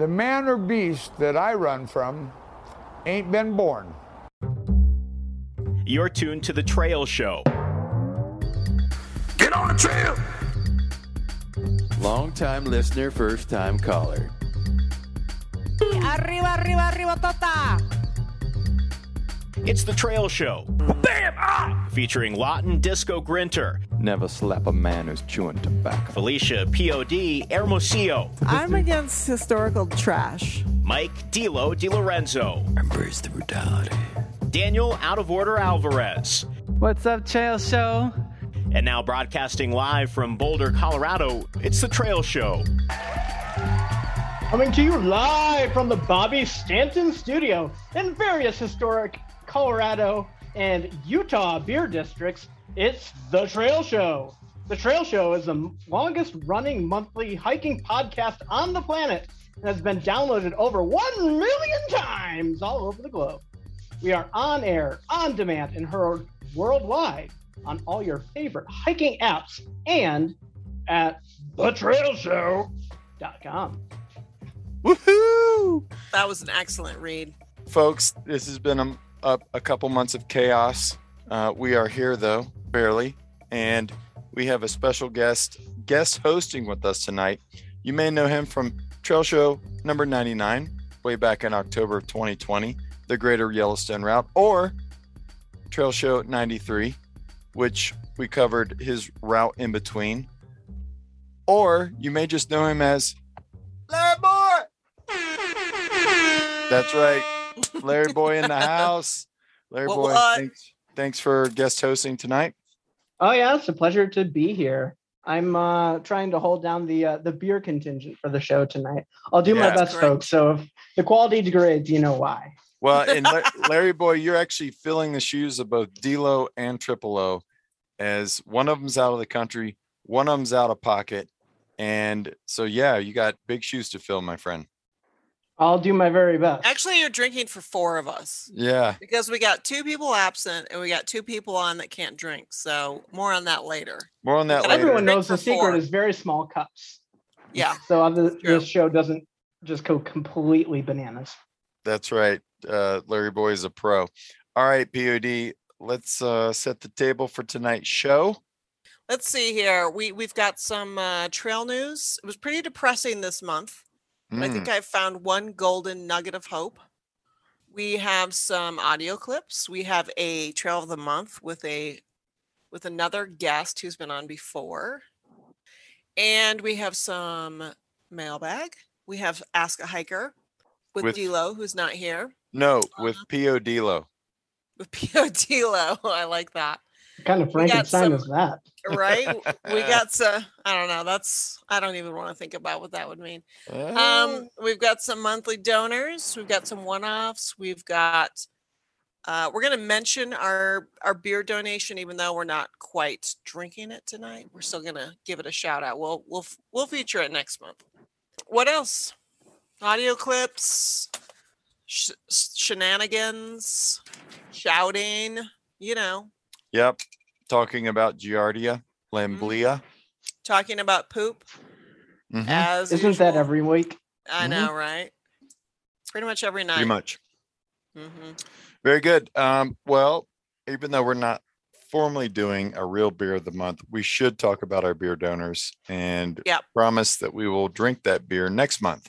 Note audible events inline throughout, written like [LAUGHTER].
the man or beast that I run from ain't been born. You're tuned to The Trail Show. Get on the trail! Long time listener, first time caller. Arriba, arriba, arriba, tota! It's The Trail Show. Bam! Ah! Featuring Lawton Disco Grinter, Never slap a man who's chewing tobacco. Felicia POD Hermosillo, I'm against historical trash. Mike Dilo Di Lorenzo, Embrace the brutality. Daniel Out of Order Alvarez. What's up, Trail Show? And now broadcasting live from Boulder, Colorado, it's The Trail Show. Coming to you live from the Bobby Stanton studio in various historic Colorado and Utah beer districts, it's The Trail Show. The Trail Show is the longest running monthly hiking podcast on the planet and has been downloaded over 1 million times all over the globe. We are on air, on demand, and heard worldwide on all your favorite hiking apps and at thetrailshow.com. Woohoo! That was an excellent read. Folks, this has been a, a, a couple months of chaos. Uh, we are here, though, barely. And we have a special guest guest hosting with us tonight. You may know him from Trail Show number 99, way back in October of 2020, the Greater Yellowstone Route, or Trail Show 93, which we covered his route in between. Or you may just know him as Larry Boy. [LAUGHS] That's right. Larry Boy in the [LAUGHS] house. Larry What, Boy, what? thanks, thanks for guest hosting tonight. Oh yeah, it's a pleasure to be here. I'm uh, trying to hold down the uh, the beer contingent for the show tonight. I'll do my best, Great. folks. So if the quality degrades, you know why. Well, and [LAUGHS] Larry Boy, you're actually filling the shoes of both D-Lo and Triple O, as one of them's out of the country, one of them's out of pocket, and so yeah, you got big shoes to fill, my friend. I'll do my very best. Actually, you're drinking for four of us Yeah, because we got two people absent and we got two people on that can't drink. So more on that later. more on that later. Everyone knows the secret four. is very small cups. Yeah. So other, this show doesn't just go completely bananas. That's right. Uh, Larry Boy is a pro. All right, Pod, let's uh, set the table for tonight's show. Let's see here. We we've got some uh, trail news. It was pretty depressing this month. But I Mm, think I found one golden nugget of hope. We have some audio clips. We have a trail of the month with a with another guest who's been on before. And we have some mailbag. We have Ask a Hiker with, With- Dilo, who's not here. no, with Pod Lo. With P.O. Dilo. [LAUGHS] I like that. What kind of Frankenstein some- is that? Right? we [LAUGHS] got some, I don't know. That's, I don't even want to think about what that would mean. Um, we've got some monthly donors. We've got some one-offs. We've got. Uh, we're going to mention our our beer donation, even though we're not quite drinking it tonight. We're still going to give it a shout out. We'll we'll we'll feature it next month. What else? Audio clips, sh- shenanigans, shouting. You know, Yep. Talking about Giardia, Mm-hmm. Lamblia. talking about poop Mhm, as Isn't that every week? I Mhm. know, right? Pretty much every night. Pretty much. hmm Very good. Um, well, even though we're not formally doing a real beer of the month, we should talk about our beer donors and Yep. promise that we will drink that beer next month.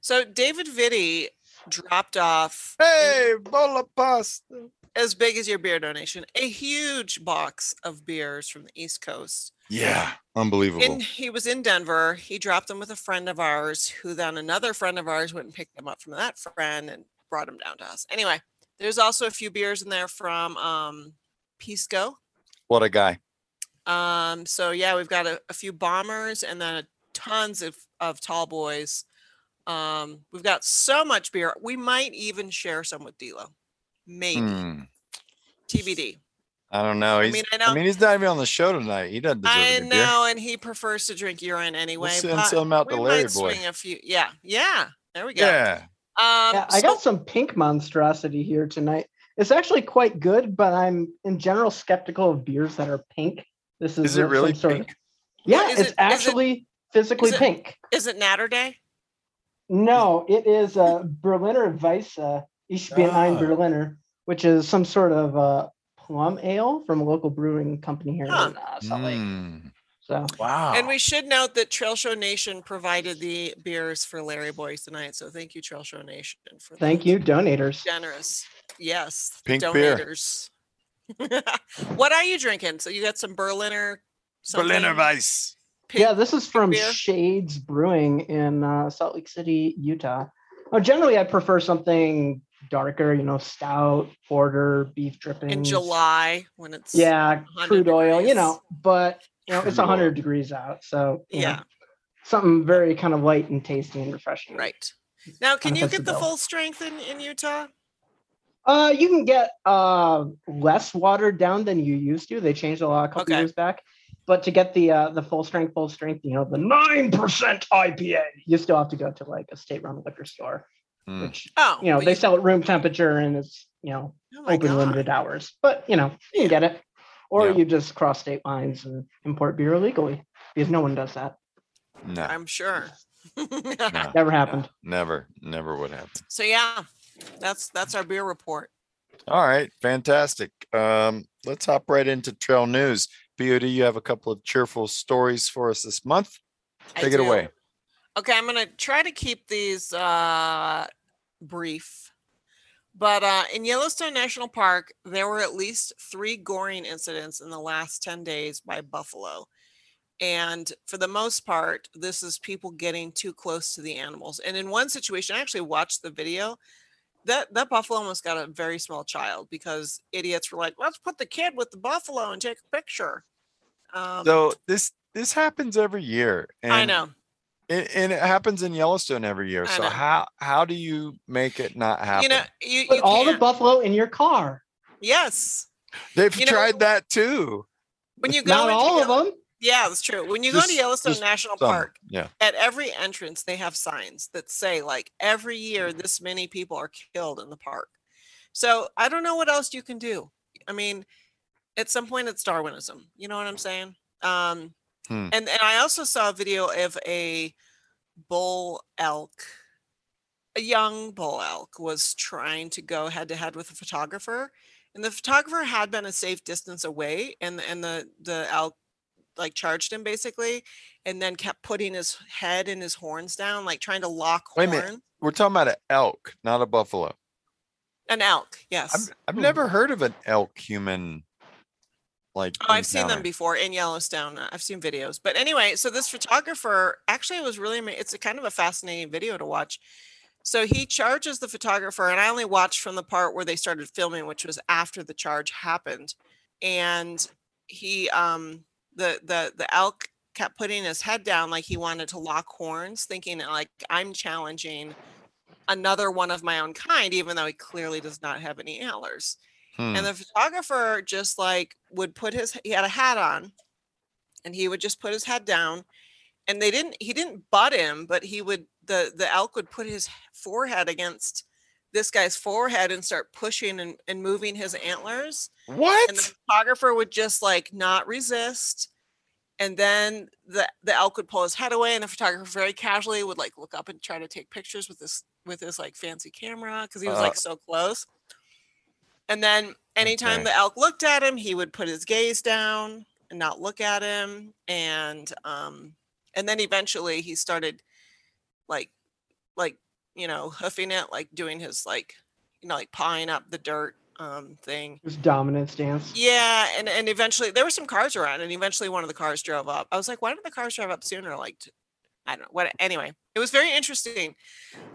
So David Vitti dropped off Hey, bowl of pasta. As big as your beer donation, a huge box of beers from the East Coast. Yeah, unbelievable. And he was in Denver. He dropped them with a friend of ours, who then another friend of ours went and picked them up from that friend and brought them down to us. Anyway, there's also a few beers in there from um, Pisco. what a guy. Um, so yeah, we've got a, a few bombers and then tons of, of tall boys. Um, we've got so much beer. We might even share some with Dilo. Maybe. Hmm, TBD. I don't know. I He's, mean, I I, mean, he's not even on the show tonight. He doesn't deserve I any beer. know, and he prefers to drink urine anyway. send but some out to we Larry might Boy. swing a few. Yeah, yeah. There we go. Yeah. Um, Yeah, I so- got some pink monstrosity here tonight. It's actually quite good, but I'm in general skeptical of beers that are pink. This is, Is it some really sort of- pink? yeah, Is it- it's is it- actually physically is it- pink. Is it Natter Day? No, it is uh, Berliner Weisse. Ich bin ein Ah. Berliner, which is some sort of uh, plum ale from a local brewing company here Huh. in uh, Salt Lake. Mm, So wow. And we should note that Trail Show Nation provided the beers for Larry Boys tonight. So thank you, Trail Show Nation, for thank you, donators. Generous. Yes. Pink beer. [LAUGHS] what are you drinking? So you got some Berliner. Berliner? Weiss. Pink- yeah, this is from beer? Shades Brewing in uh, Salt Lake City, Utah. Oh, generally, I prefer something darker, you know, stout, porter, beef drippings. in July when it's Yeah, crude oil, you know, but you know, it's Crude oil. 100 degrees out. So, you know, Yeah, something very kind of light and tasty and refreshing. right. Now, can you get the the bill. full strength in, in Utah? Uh, you can get uh less watered down than you used to. They changed a lot a couple Okay. years back. But to get the uh the full strength, full strength, you know, the nine percent IPA, you still have to go to like a state-run liquor store, Mm. which Oh, you know well, they sell at room temperature and it's you know oh open God. limited hours. But you know you can get it, or Yeah. you just cross state lines and import beer illegally because no one does that. No, I'm sure. no, [LAUGHS] Never happened. no, never, never would happen. so yeah, that's that's our beer report. All right, fantastic. Um, let's hop right into trail news. POD, you have a couple of cheerful stories for us this month. I Take it do. away. Okay, I'm gonna try to keep these uh brief. But uh, in Yellowstone National Park, there were at least three goring incidents in the last 10 days by buffalo. And for the most part, this is people getting too close to the animals. And in one situation, I actually watched the video. That that buffalo almost got a very small child because idiots were like, "Let's put the kid with the buffalo and take a picture." Um, So this this happens every year. And I know. It, and it happens in Yellowstone every year. I So know. how how do you make it not happen? You know, you, Put all the buffalo in your car. yes. They've you know- tried that too. When you go Not all of them. Yeah, that's true. When you go to Yellowstone National Some. Park, Yeah. at every entrance they have signs that say like every year this many people are killed in the park. So I don't know what else you can do. I mean, at some point it's Darwinism. You know what I'm saying? Um, Hmm. and and I also saw a video of a bull elk, a young bull elk was trying to go head to head with a photographer, and the photographer had been a safe distance away, and and the the elk like charged him basically, and then kept putting his head and his horns down, like trying to lock Wait a horn. minute. We're talking about an elk, not a buffalo. An elk, yes. I've, I've Hmm. never heard of an elk human like Oh, I've seen them before in Yellowstone. uh, I've seen videos. But anyway, so this photographer actually it was really it's a kind of a fascinating video to watch. So he charges the photographer and I only watched from the part where they started filming which was after the charge happened. And he um the the the elk kept putting his head down like he wanted to lock horns thinking like I'm challenging another one of my own kind even though he clearly does not have any antlers Hmm. and the photographer just like would put his he had a hat on and he would just put his head down and they didn't he didn't butt him but he would the the elk would put his forehead against this guy's forehead and start pushing and, and moving his antlers what? and the photographer would just like not resist and then the the elk would pull his head away and the photographer very casually would like look up and try to take pictures with this with his like fancy camera because he was Uh, like so close and then anytime Okay. the elk looked at him he would put his gaze down and not look at him and um and then eventually he started like like you know hoofing it like doing his like you know like pawing up the dirt um thing His dominant stance. yeah, and and eventually there were some cars around, and eventually one of the cars drove up. I was like, why didn't the cars drive up sooner? Like, I don't know. What? Anyway, it was very interesting.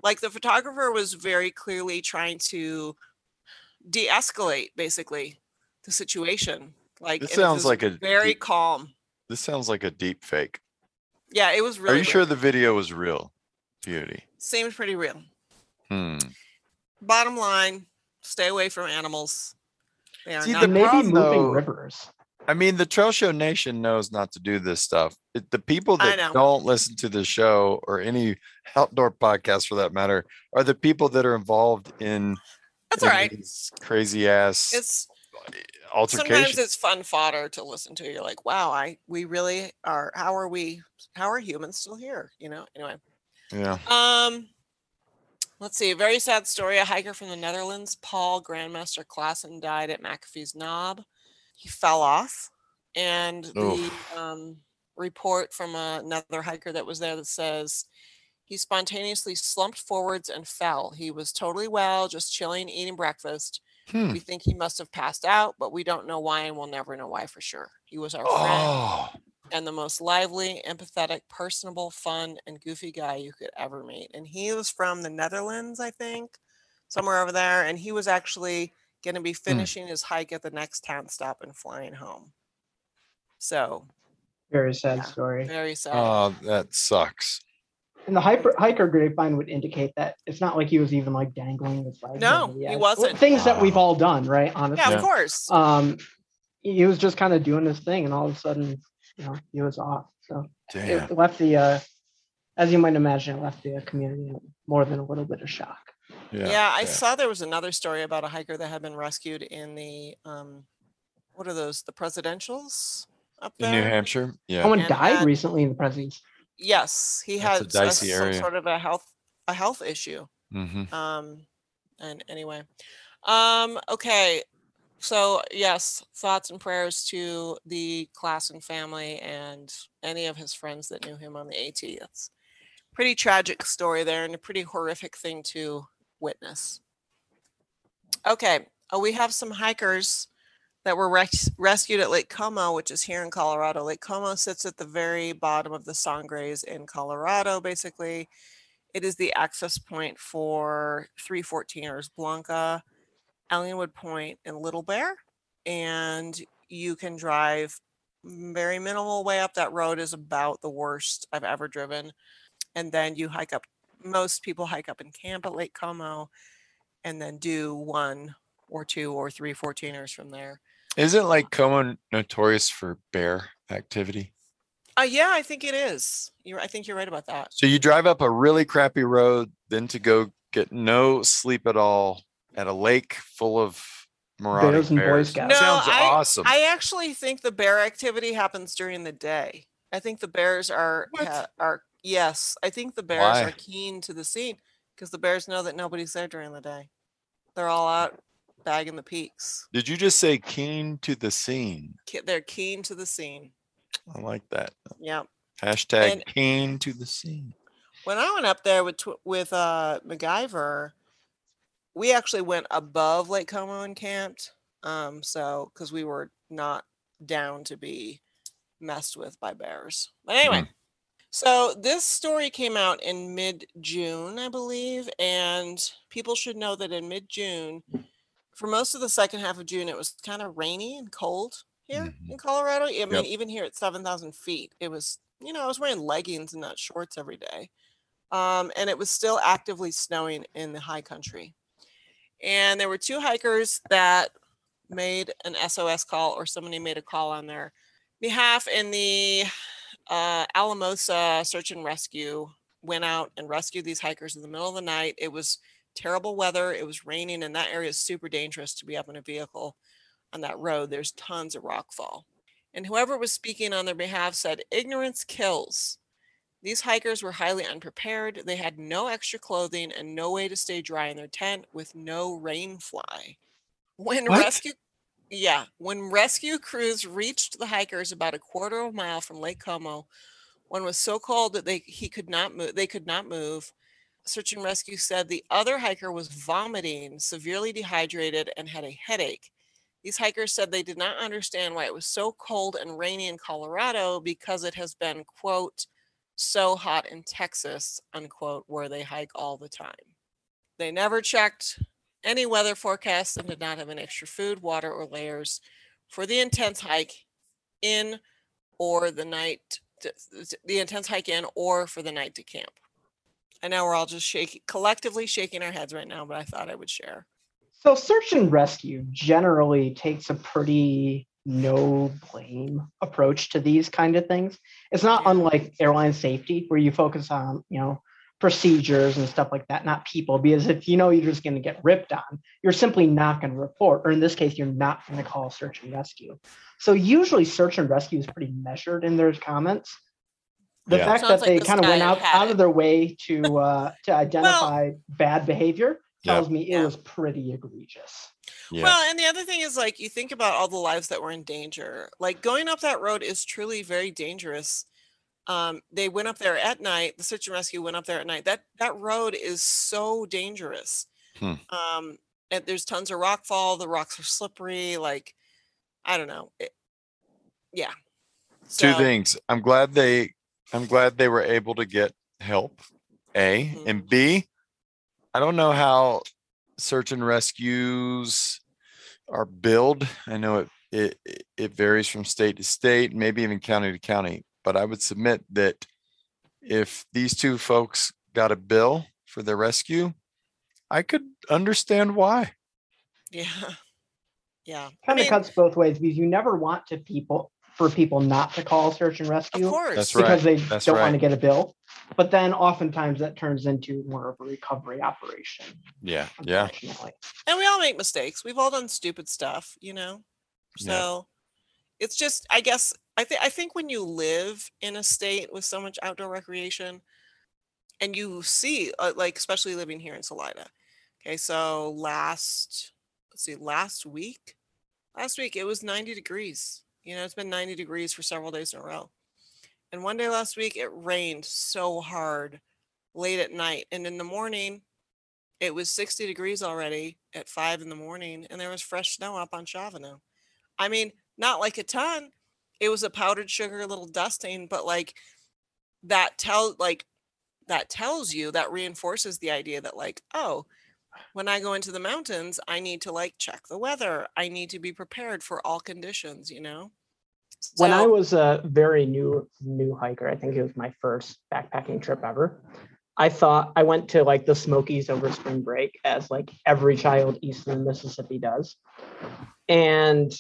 Like the photographer was very clearly trying to de-escalate, basically, the situation. Like This it sounds like a very deep- calm. This sounds like a deep fake. Yeah, it was really. Are you sure the video was real? Beauty. Seemed pretty real. Hmm. Bottom line: stay away from animals. They are See, not. the maybe problem, moving though- rivers. I mean, the Trail Show Nation knows not to do this stuff. It, the people that don't listen to the show or any outdoor podcast for that matter are the people that are involved in, That's all right. crazy ass It's altercations. sometimes it's fun fodder to listen to. You're like, wow, I we really are. How are we? How are humans still here? You know. Anyway, yeah. um, let's see. A very sad story. A hiker from the Netherlands, Paul Grandmaster Klassen, died at McAfee's Knob. He fell off, and the um, report from another hiker that was there that says he spontaneously slumped forwards and fell. He was totally well, just chilling, eating breakfast. Hmm. We think he must have passed out, but we don't know why, and we'll never know why for sure. He was our friend Oh, and the most lively, empathetic, personable, fun, and goofy guy you could ever meet. And he was from the Netherlands, I think, somewhere over there. And he was actually going to be finishing his hike at the next town stop and flying home. So Very sad Yeah. story. very sad. oh, that sucks. And the hyper, hiker grapevine would indicate that it's not like he was even like dangling his legs. No, he wasn't. Things that we've all done, right? Honestly. yeah, yeah. of course. Um, he was just kind of doing his thing, and all of a sudden, you know, he was off. So Damn. it left the, uh, as you might imagine, it left the community more than a little bit of shock. Yeah, I saw there was another story about a hiker that had been rescued in the um, what are those? The presidentials up In there. New Hampshire. Yeah. Someone And died had- recently in the president's. Yes, he That's a had dicey some area. sort of a health a health issue. hmm Um, and anyway, um, okay. So yes, thoughts and prayers to the Klassen family and any of his friends that knew him on the AT. That's pretty tragic story there and a pretty horrific thing to witness. Okay, uh, we have some hikers that were res- rescued at Lake Como, which is here in Colorado. Lake Como sits at the very bottom of the Sangres in Colorado, basically. It is the access point for 314ers, Blanca, Ellingwood Point, and Little Bear. And you can drive very minimal way up that road is about the worst I've ever driven. And then you hike up, most people hike up and camp at Lake Como and then do one or two or three 14ers from there. Isn't Lake Como notorious for bear activity? Uh, yeah, I think it is. You're, I think you're right about that. So you drive up a really crappy road, then to go get no sleep at all at a lake full of marauding Bears and Boy bears. Scouts. No, Sounds I, awesome. I actually think the bear activity happens during the day. I think the bears are ha- are yes. I think the bears Why? are keen to the scene because the bears know that nobody's there during the day. They're all out bagging the peaks. Did you just say keen to the scene? They're keen to the scene. I like that. Yeah. Hashtag And- keen to the scene. When I went up there with tw- with uh MacGyver, we actually went above Lake Como and camped. Um, so because we were not down to be messed with by bears. But anyway, so this story came out in mid June, I believe, and people should know that in mid June, for most of the second half of June, it was kind of rainy and cold here in Colorado. I mean, even here at 7,000 feet, it was, you know, I was wearing leggings and not shorts every day. Um, and it was still actively snowing in the high country. And there were two hikers that made an SOS call or somebody made a call on their behalf and the uh, Alamosa search and rescue went out and rescued these hikers in the middle of the night. It was terrible weather. It was raining, and that area is super dangerous to be up in a vehicle on that road. There's tons of rockfall. And whoever was speaking on their behalf said, Ignorance kills. These hikers were highly unprepared. They had no extra clothing and no way to stay dry in their tent with no rain fly. When What? rescue yeah, when rescue crews reached the hikers about a quarter of a mile from Lake Como, one was so cold that they he could not move. They could not move. Search and rescue said the other hiker was vomiting, severely dehydrated, and had a headache. These hikers said they did not understand why it was so cold and rainy in Colorado because it has been quote so hot in Texas unquote where they hike all the time. They never checked any weather forecasts and did not have any extra food, water, or layers for the intense hike in or the night, to, the intense hike in or for the night to camp. I know we're all just shaking, collectively shaking our heads right now, but I thought I would share. So search and rescue generally takes a pretty no blame approach to these kind of things. It's not Yeah. unlike airline safety where you focus on, you know, procedures and stuff like that, not people. Because if you know you're just going to get ripped on, you're simply not going to report, or in this case, you're not going to call search and rescue. So usually search and rescue is pretty measured in their comments. The Yeah. fact Sounds that like they this kind of went out, out of their way to uh, to identify bad behavior Yeah. tells me it was pretty egregious. Yeah. Well, and the other thing is like you think about all the lives that were in danger. Like going up that road is truly very dangerous. Um, they went up there at night. The search and rescue went up there at night. That that road is so dangerous. Hmm. Um, and there's tons of rock fall. The rocks are slippery. Like, I don't know. It, yeah. Two things. I'm glad they I'm glad they were able to get help. A Mhm. and B. I don't know how search and rescues are billed. I know it it it- it varies from state to state, maybe even county to county. But I would submit that if these two folks got a bill for their rescue, I could understand why. Yeah. [LAUGHS] Yeah. I Kind of mean, cuts both ways because you never want to people for people not to call search and of rescue course. Because right. they That's don't want to get a bill. But then oftentimes that turns into more of a recovery operation. Yeah. Yeah. And we all make mistakes. We've all done stupid stuff, you know. Yeah. So it's just, I guess, I think I think when you live in a state with so much outdoor recreation, and you see, uh, like, especially living here in Salida. Okay, so last, let's see, last week, last week it was 90 degrees. You know, it's been 90 degrees for several days in a row. And one day last week it rained so hard late at night, and in the morning it was 60 degrees already at five in the morning, and there was fresh snow up on Shavano. I mean, not like a ton. It was a powdered sugar little dusting, but like that tell like that tells you that reinforces the idea that like, oh, when I go into the mountains, I need to like check the weather. I need to be prepared for all conditions, you know? When I was a very new new hiker, I think it was my first backpacking trip ever. I thought I went to like the Smokies over spring break, as like every child east of the Mississippi does, and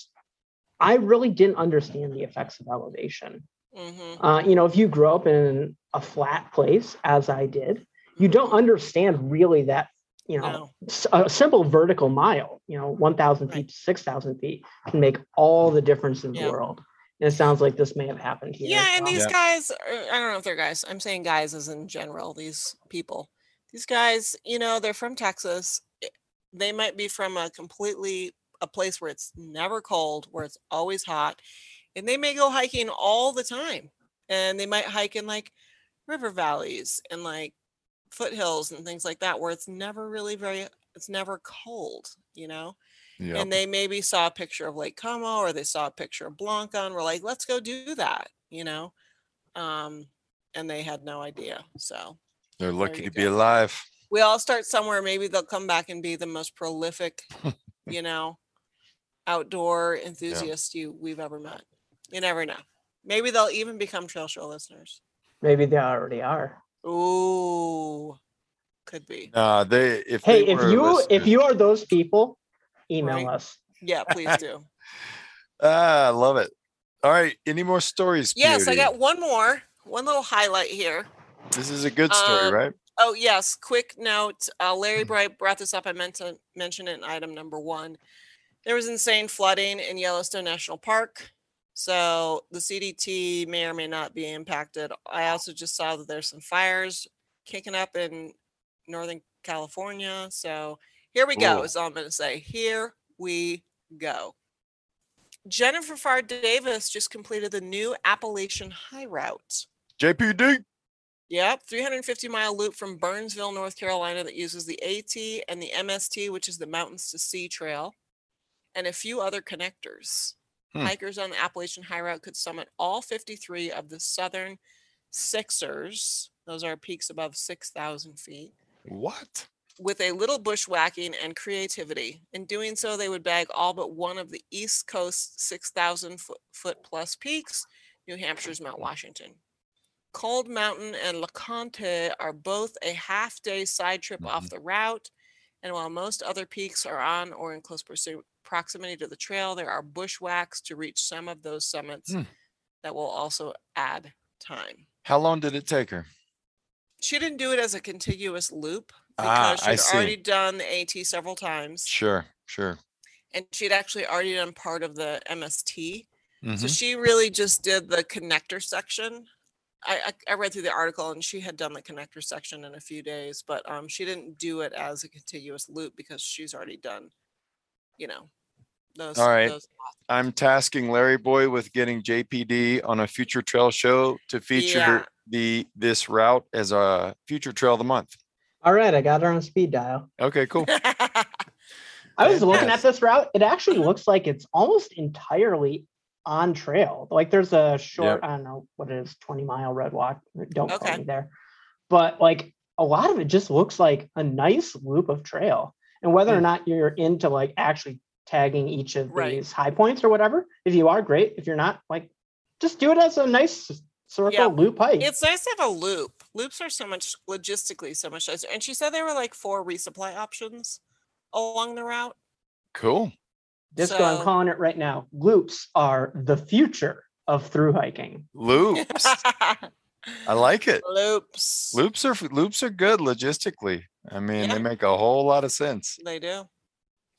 I really didn't understand the effects of elevation. Mhm. Uh, you know, if you grow up in a flat place, as I did, you don't understand really that. You know, No. s- a simple vertical mile, you know, 1,000 feet Right. to 6,000 feet can make all the difference in the world. And it sounds like this may have happened here. Yeah, as and well. these Yeah. guys, are, I don't know if they're guys. I'm saying guys as in general, these people. These guys, you know, they're from Texas. They might be from a completely a place where it's never cold, where it's always hot, and they may go hiking all the time. And they might hike in like river valleys and like foothills and things like that where it's never really very it's never cold, you know? Yeah. and they maybe saw a picture of Lake Como or they saw a picture of Blanca and were like, let's go do that, you know? Um, and they had no idea. So They're lucky you to be alive. we all start somewhere. Maybe they'll come back and be the most prolific, [LAUGHS] you know, outdoor enthusiast you we've ever met. You never know. Maybe they'll even become trail show listeners. Maybe they already are. Ooh, could be. Uh, they if Hey, they if were you if you are those people, email Right. us. Yeah, please do. [LAUGHS] ah, I love it. All right, any more stories? yes, I got one more, one little highlight here. This is a good story, Um, right? Oh yes, quick note. Uh, Larry Boy brought this up. I meant to mention it in item number one. There was insane flooding in Yellowstone National Park, so the CDT may or may not be impacted. I also just saw that there's some fires kicking up in Northern California. So here we go. Ooh. Is all I'm going to say. Here we go. Jennifer Pharr Davis just completed the new Appalachian High Route. JPD. Yep, 350 mile loop from Burnsville, North Carolina, that uses the AT and the MST, which is the Mountains to Sea Trail, and a few other connectors. Hmm. Hikers on the Appalachian High Route could summit all 53 of the southern Sixers. Those are peaks above 6,000 feet. What? With a little bushwhacking and creativity. In doing so, they would bag all but one of the East Coast 6,000 foot, foot plus peaks, New Hampshire's Mount Washington. Cold Mountain and LeConte are both a half day side trip off the route. And while most other peaks are on or in close proxi- proximity to the trail, there are bushwhacks to reach some of those summits Hmm. that will also add time. How long did it take her? She didn't do it as a contiguous loop Ah, because I she'd already done the AT several times. Sure, sure. And she'd actually already done part of the MST. So Mhm. she really just did the connector section I, I I read through the article and she had done the connector section in a few days, but um she didn't do it as a contiguous loop because she's already done, you know, those. All right. those. I'm tasking Larry Boy with getting JPD on a future trail show to feature Yeah. the this route as a future trail of the month. All right, I got her on speed dial. Okay, cool. [LAUGHS] I was looking at Fantastic. this route. It actually looks like it's almost entirely on trail. Like there's a short, I don't know what it is, 20 mile red walk. Don't Okay. quote me there. But like a lot of it just looks like a nice loop of trail. And whether or Hmm. not you're into like actually tagging each of Right. these high points or whatever, if you are great. If you're not, like just do it as a nice circle Yeah. loop hike. It's nice to have a loop. Loops are so much logistically so much nicer. And she said there were like four resupply options along the route. Cool. Disco, I'm calling it right now. Loops are the future of through hiking. Loops. [LAUGHS] I like it. Loops. Loops are loops are good logistically. I mean, Yeah. they make a whole lot of sense. They do.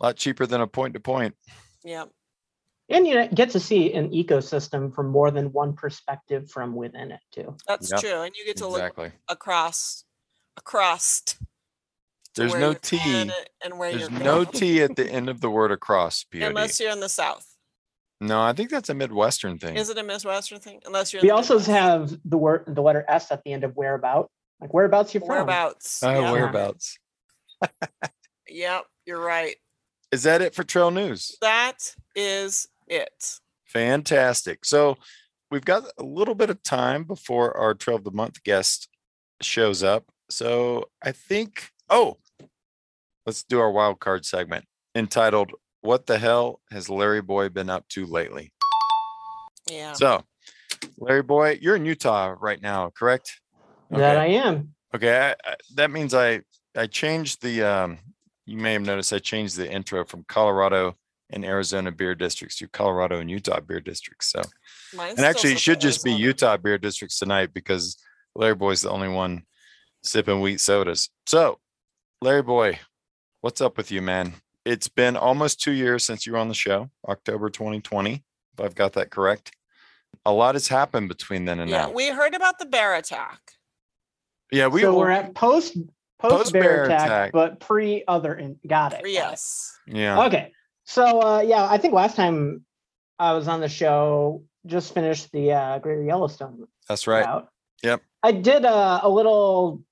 A lot cheaper than a point to point. Yeah. And you get to see an ecosystem from more than one perspective from within it too. That's Yep, true. And you get to look Exactly. across across to There's no T. and where There's no. T at the end of the word across. POD. unless you're in the south. No, I think that's a Midwestern thing. Is it a Midwestern thing? Unless you're in We the also Midwest. have the word the letter S at the end of whereabout. Like whereabouts you from? whereabouts. Oh, yeah. whereabouts? Yep, you're right. Is that it for trail news? That is it. Fantastic. So we've got a little bit of time before our trail of the month guest shows up. So I think, oh, let's do our wild card segment entitled What the Hell Has Larry Boy Been Up to Lately? Yeah. So, Larry Boy, you're in Utah right now, correct? That I am. Okay, I, I, that means I I changed the. Um, you may have noticed I changed the intro from Colorado and Arizona beer districts to Colorado and Utah beer districts. So, Mine's and actually, it should just be Utah beer districts tonight because Larry Boy's the only one sipping wheat sodas. So, Larry Boy, what's up with you, man? It's been almost two years since you were on the show, October 2020, if I've got that correct. A lot has happened between then and Yeah, now. we heard about the bear attack. yeah, we so we're at post post bear Post-bear attack, attack. but pre other in got it. got it. Yes. yeah. Okay. So uh yeah, I think last time I was on the show, just finished the uh Greater Yellowstone That's right. route. Yep. I did uh, a little,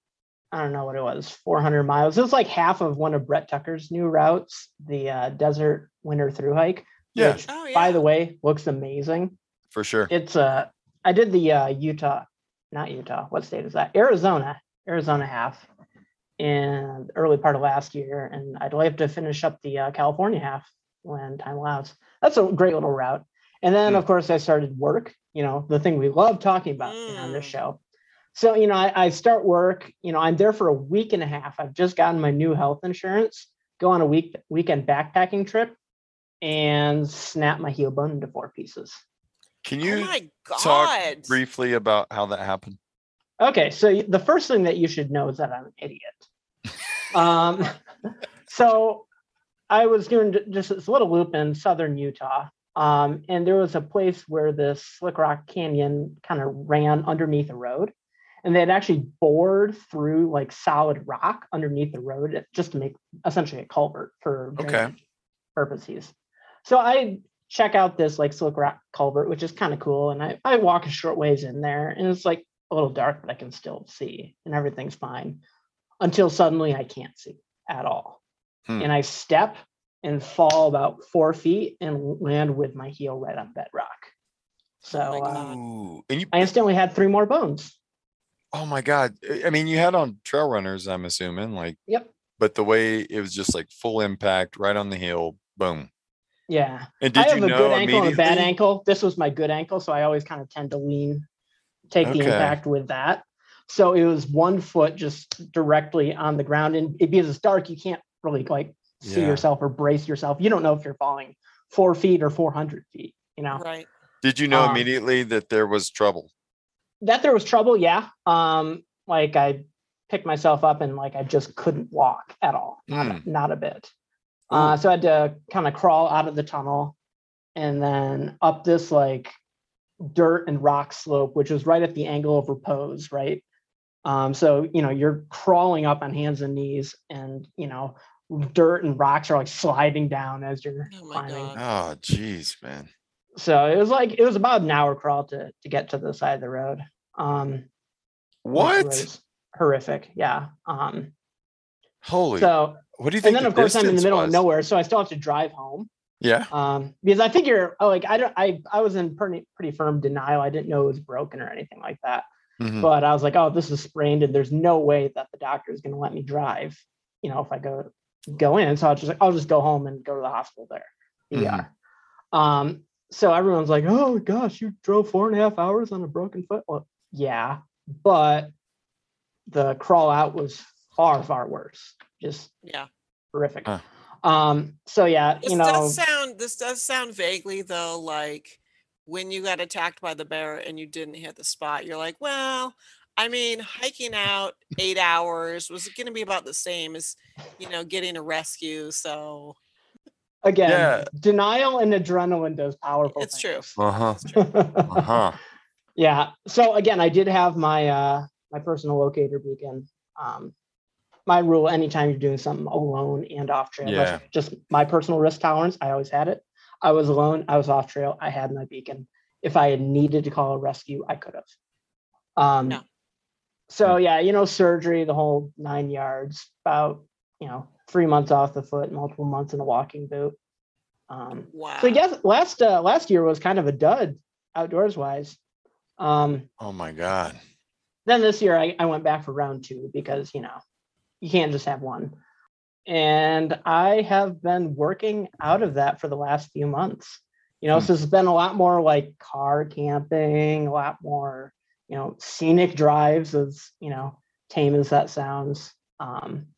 I don't know what it was, 400 miles. It was like half of one of Brett Tucker's new routes, the uh, Desert Winter Through Hike. Yeah. Which, Oh yeah. by the way, looks amazing. For sure. It's uh, I did the uh, Utah, not Utah. What state is that? Arizona, Arizona half, in the early part of last year, and I'd like to finish up the uh, California half when time allows. That's a great little route. And then, Mm. of course, I started work. You know, the thing we love talking about you know, on this Mm. show. So, you know, I, I start work. You know, I'm there for a week and a half. I've just gotten my new health insurance. Go on a week weekend backpacking trip, and snap my heel bone into four pieces. Can oh you my talk briefly about how that happened? Okay, so the first thing that you should know is that I'm an idiot. um, [LAUGHS] so I was doing just this little loop in southern Utah, um, and there was a place where this Slick Rock Canyon kind of ran underneath a road, and they had actually bored through like solid rock underneath the road just to make essentially a culvert for Okay. purposes. So I check out this like Slick Rock culvert, which is kind of cool, and I, I walk a short ways in there, and it's like a little dark, but I can still see, and everything's fine until suddenly I can't see at all. Hmm. And I step and fall about four feet and land with my heel right on bedrock. So Oh uh, and you, I instantly had three more bones. oh my God. I- I mean, you had on trail runners, I'm assuming, like, Yep. but the way it was just like full impact right on the heel, boom. Yeah. And did I have you a know good ankle and a bad ankle. This was my good ankle, so I always kind of tend to lean, take the impact with that. So it was one foot just directly on the ground, and it, because it's dark, you can't really like see Yeah. yourself or brace yourself. You don't know if you're falling four feet or four hundred feet. You know Right. Did you know Um, immediately that there was trouble? that there was trouble. Yeah. Um, like I picked myself up and like I just couldn't walk at all, not, a, not a bit. Uh, so I had to kind of crawl out of the tunnel and then up this like dirt and rock slope, which was right at the angle of repose, right? Um, so you know you're crawling up on hands and knees, and you know dirt and rocks are like sliding down as you're Oh my climbing. God. Oh, geez, man. So it was like it was about an hour crawl to to get to the side of the road. Um, What? horrific? Yeah. Um, Holy. so what do you think? and then the of course I'm in the distance middle of nowhere, so I still have to drive home. Yeah. Um, because I figure, oh, like I don't, I I was in pretty pretty firm denial. I didn't know it was broken or anything like that. Mhm. But I was like, oh, this is sprained, and there's no way that the doctor is going to let me drive. You know, if I go go in, so I'll just I'll just go home and go to the hospital there. ER. Um, so everyone's like, oh gosh, you drove four and a half hours on a broken foot. Well, yeah, but the crawl out was far far worse. Just Yeah. horrific. Huh. Um, so yeah, This you know, does sound this does sound vaguely though like when you got attacked by the bear and you didn't hit the spot, you're like, well, I mean, hiking out eight hours was going to be about the same as, you know, getting a rescue. So again, Yeah. denial and adrenaline does powerful. it's true. Uh huh. It's true. Uh huh. [LAUGHS] yeah. So again, I did have my uh my personal locator beacon. Um my rule anytime you're doing something alone and off trail, Yeah. just my personal risk tolerance. I always had it. I was alone, I was off trail, I had my beacon. If I had needed to call a rescue, I could have. Um No. so yeah, you know, surgery, the whole nine yards, about you know, three months off the foot, multiple months in a walking boot. Um Wow. so yes, last uh, last year was kind of a dud outdoors wise. Um, Oh my God. then this year I, I went back for round two because you know you can't just have one. And I have been working out of that for the last few months. You know, Hmm. so it's been a lot more like car camping, a lot more, you know, scenic drives as, you know, tame as that sounds. Um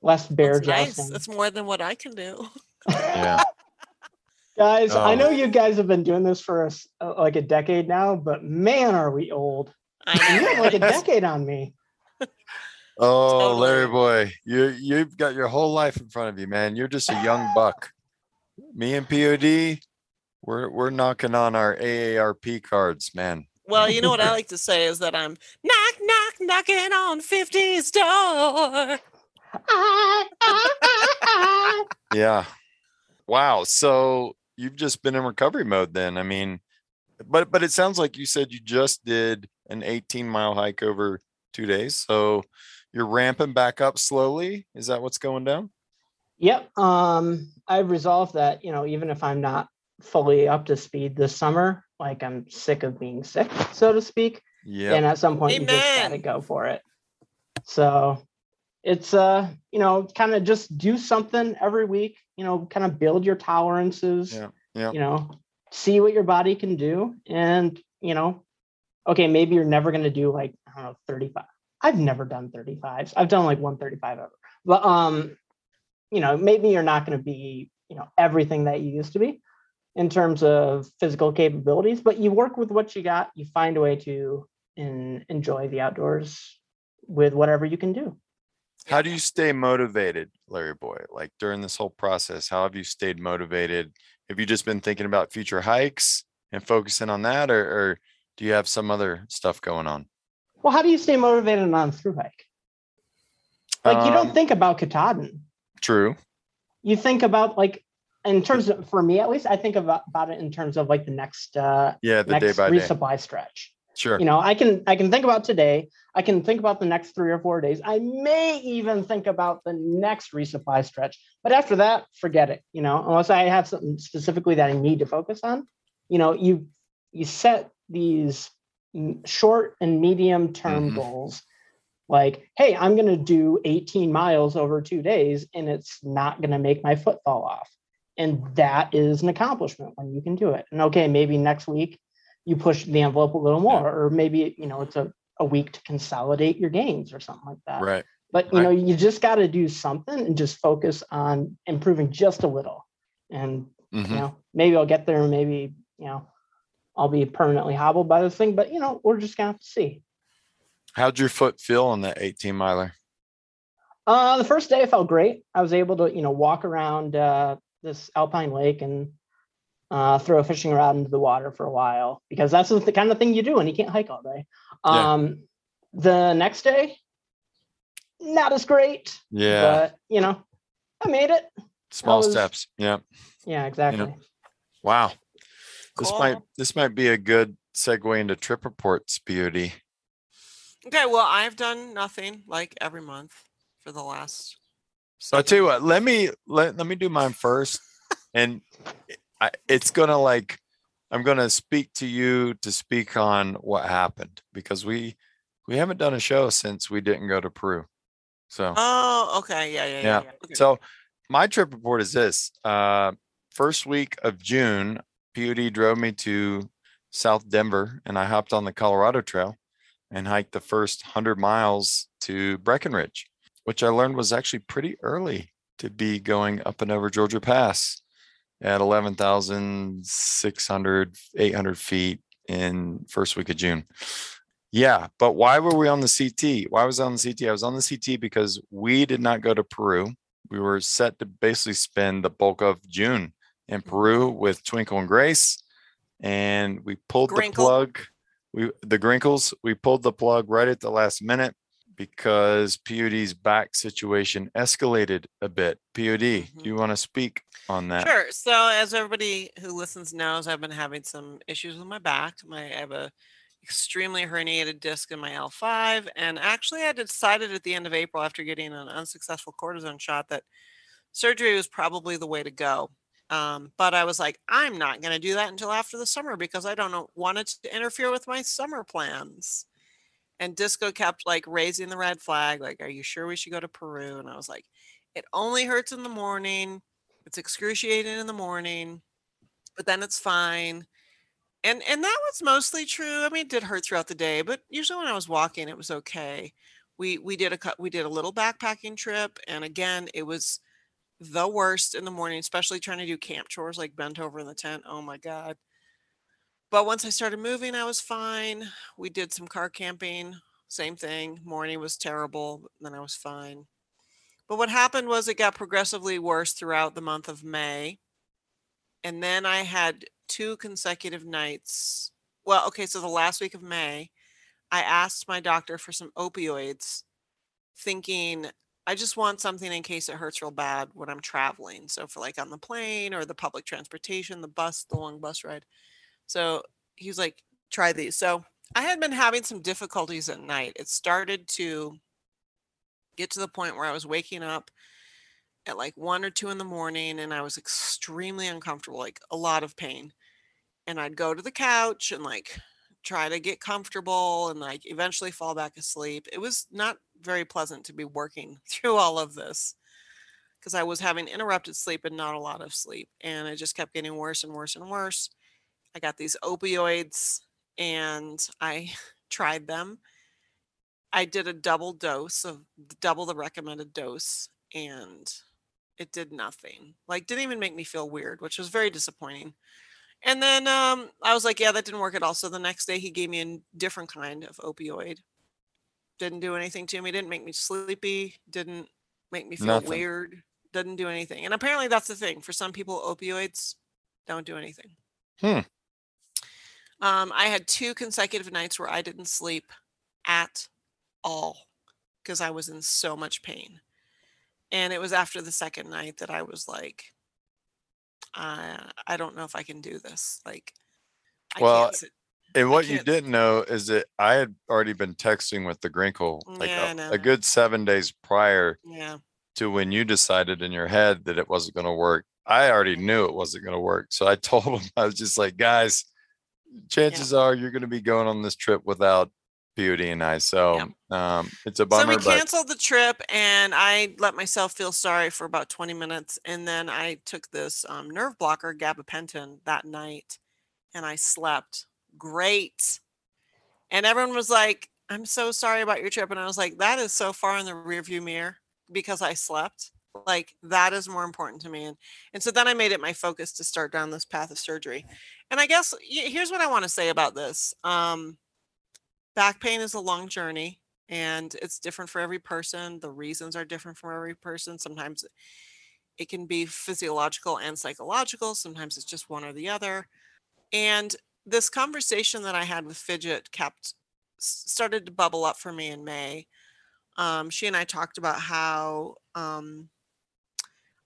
less bear That's nice. jousting. That's more than what I can do. Yeah. [LAUGHS] Guys, I Oh. know you guys have been doing this for us uh, like a decade now, but man, are we old. I You have like a [LAUGHS] decade on me. [LAUGHS] Oh, Larry boy, you you've got your whole life in front of you, man. You're just a young [LAUGHS] buck. Me and POD, we're we're knocking on our AARP cards, man. Well, you know what I [LAUGHS] like to say is that I'm knock, knock, knocking on 50's door. [LAUGHS] Yeah. Wow. So you've just been in recovery mode then. I mean, but but it sounds like you said you just did an 18 mile hike over two days. So you're ramping back up slowly. Is that what's going down? Yep. Um, I've resolved that, you know, even if I'm not fully up to speed this summer, like I'm sick of being sick, [LAUGHS] so to speak. Yeah. And at some point you just gotta go for it. So it's uh, you know, kind of just do something every week, you know, kind of build your tolerances, Yeah, yeah. you know, see what your body can do. And, you know, okay, maybe you're never gonna do like, I don't know, 35. I've never done 35s. I've done like 135 ever. But um, you know, maybe you're not going to be, you know, everything that you used to be in terms of physical capabilities, but you work with what you got. You find a way to in, enjoy the outdoors with whatever you can do. How do you stay motivated, Larry Boy? Like during this whole process, how have you stayed motivated? Have you just been thinking about future hikes and focusing on that, or, or do you have some other stuff going on? Well, how do you stay motivated on a through hike? Like you don't Um, think about Katahdin. True. You think about like in terms of for me at least, I think about, about it in terms of like the next uh Yeah, the day next by day. resupply stretch. Sure. you know i can i can think about today i can think about the next three or four days i may even think about the next resupply stretch but after that forget it you know unless i have something specifically that i need to focus on you know you you set these short and medium term Mhm. goals like hey i'm going to do 18 miles over two days and it's not going to make my foot fall off and that is an accomplishment when you can do it and okay maybe next week you push the envelope a little more or maybe you know it's a, a week to consolidate your gains or something like that Right. but you right. know you just got to do something and just focus on improving just a little and Mhm. you know maybe i'll get there and maybe you know i'll be permanently hobbled by this thing but you know we're just gonna have to see How'd your foot feel on that 18 miler? uh the first day i felt great i was able to you know walk around uh this alpine lake and uh, throw a fishing rod into the water for a while because that's the kind of thing you do when you can't hike all day. Yeah. Um, The next day, not as great, Yeah. but you know, I made it. Small was- steps. Yeah. Yeah, exactly. Wow. This might this might be a good segue into trip reports, Beauty. Okay, well, I've done nothing like every month for the last. So I tell you what, let me let, let me do mine first. [LAUGHS] and I, it's gonna like I'm gonna speak to you to speak on what happened because we we haven't done a show since we didn't go to Peru. So Oh, okay. Yeah, yeah, yeah. Yeah. yeah. Okay. So my trip report is this. Uh first week of June, POD drove me to South Denver and I hopped on the Colorado Trail and hiked the first 100 miles to Breckenridge, which I learned was actually pretty early to be going up and over Georgia Pass at 11,600, 800 feet in first week of June. Yeah, but why were we on the CT? Why was I on the CT? I was on the CT because we did not go to Peru. We were set to basically spend the bulk of June in Peru with Twinkle and Grace, and we pulled the plug. We the Grinkles. We pulled the plug right at the last minute because POD's back situation escalated a bit. PUD, do you mm-hmm. want to speak on that? Sure. So, as everybody who listens knows, I've been having some issues with my back. My I have a extremely herniated disc in my L5, and actually, I decided at the end of April, after getting an unsuccessful cortisone shot, that surgery was probably the way to go. Um, but I was like, I'm not going to do that until after the summer because I don't want it to interfere with my summer plans. And Disco kept like raising the red flag, like, "Are you sure we should go to Peru?" And I was like, "It only hurts in the morning." it's excruciating in the morning but then it's fine and and that was mostly true i mean it did hurt throughout the day but usually when i was walking it was okay we we did a cut we did a little backpacking trip and again it was the worst in the morning especially trying to do camp chores like bent over in the tent oh my god but once i started moving i was fine we did some car camping same thing morning was terrible then i was fine but what happened was it got progressively worse throughout the month of May. And then I had two consecutive nights. Well, okay, so the last week of May, I asked my doctor for some opioids, thinking I just want something in case it hurts real bad when I'm traveling. So for like on the plane or the public transportation, the bus, the long bus ride. So he was like, try these. So I had been having some difficulties at night. It started to get to the point where I was waking up at like one or two in the morning and I was extremely uncomfortable, like a lot of pain. And I'd go to the couch and like try to get comfortable and like eventually fall back asleep. It was not very pleasant to be working [LAUGHS] through all of this because I was having interrupted sleep and not a lot of sleep. And it just kept getting worse and worse and worse. I got these opioids and I [LAUGHS] tried them I did a double dose of double the recommended dose and it did nothing. Like didn't even make me feel weird, which was very disappointing. And then um I was like, yeah, that didn't work at all. So the next day he gave me a different kind of opioid. Didn't do anything to me, didn't make me sleepy, didn't make me feel Nothing. weird, didn't do anything. And apparently that's the thing. For some people opioids don't do anything. Hmm. Um I had two consecutive nights where I didn't sleep at all because I was in so much pain. And it was after the second night that I was like, I I don't know if I can do this. Like, I Well, can't sit. And what you didn't know is that I had already been texting with the Grinkle like Yeah, a, a good seven days prior Yeah. to when you decided in your head that it wasn't going to work. I already knew it wasn't going to work. So I [LAUGHS] told him, I was just like, guys, chances are you're going to be going on this trip without Beauty and I. So um, it's a So bummer, we but canceled the trip and I let myself feel sorry for about 20 minutes. And then I took this um, nerve blocker, gabapentin, that night and I slept great. And everyone was like, I'm so sorry about your trip. And I was like, that is so far in the rearview mirror because I slept. Like that is more important to me. And and so then I made it my focus to start down this path of surgery. And I guess here's what I want to say about this. Um, back pain is a long journey and it's different for every person. The reasons are different for every person. Sometimes it can be physiological and psychological. Sometimes it's just one or the other. And this conversation that I had with Fidget kept started to bubble up for me in May. Um, she and I talked about how um,